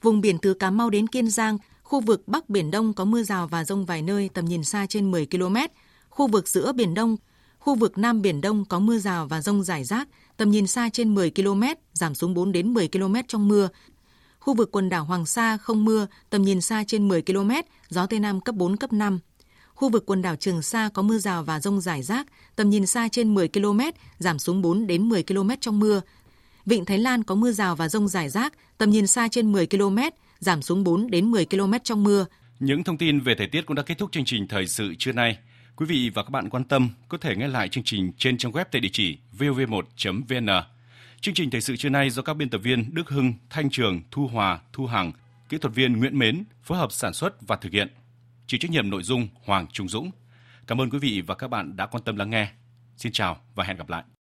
vùng biển từ Cà Mau đến Kiên Giang, khu vực Bắc Biển Đông có mưa rào và rông vài nơi, tầm nhìn xa trên 10 km. Khu vực giữa Biển Đông, khu vực Nam Biển Đông có mưa rào và rông rải rác, tầm nhìn xa trên 10 km, giảm xuống 4 đến 10 km trong mưa. Khu vực quần đảo Hoàng Sa không mưa, tầm nhìn xa trên 10 km, gió Tây Nam cấp 4, cấp 5. Khu vực quần đảo Trường Sa có mưa rào và rông rải rác, tầm nhìn xa trên 10 km, giảm xuống 4 đến 10 km trong mưa. Vịnh Thái Lan có mưa rào và rông rải rác, tầm nhìn xa trên 10 km, giảm xuống 4 đến 10 km trong mưa. Những thông tin về thời tiết cũng đã kết thúc chương trình thời sự trưa nay. Quý vị và các bạn quan tâm có thể nghe lại chương trình trên trang web tại địa chỉ vov1.vn. Chương trình thời sự trưa nay do các biên tập viên Đức Hưng, Thanh Trường, Thu Hòa, Thu Hằng, kỹ thuật viên Nguyễn Mến phối hợp sản xuất và thực hiện. Chịu trách nhiệm nội dung Hoàng Trung Dũng. Cảm ơn quý vị và các bạn đã quan tâm lắng nghe. Xin chào và hẹn gặp lại.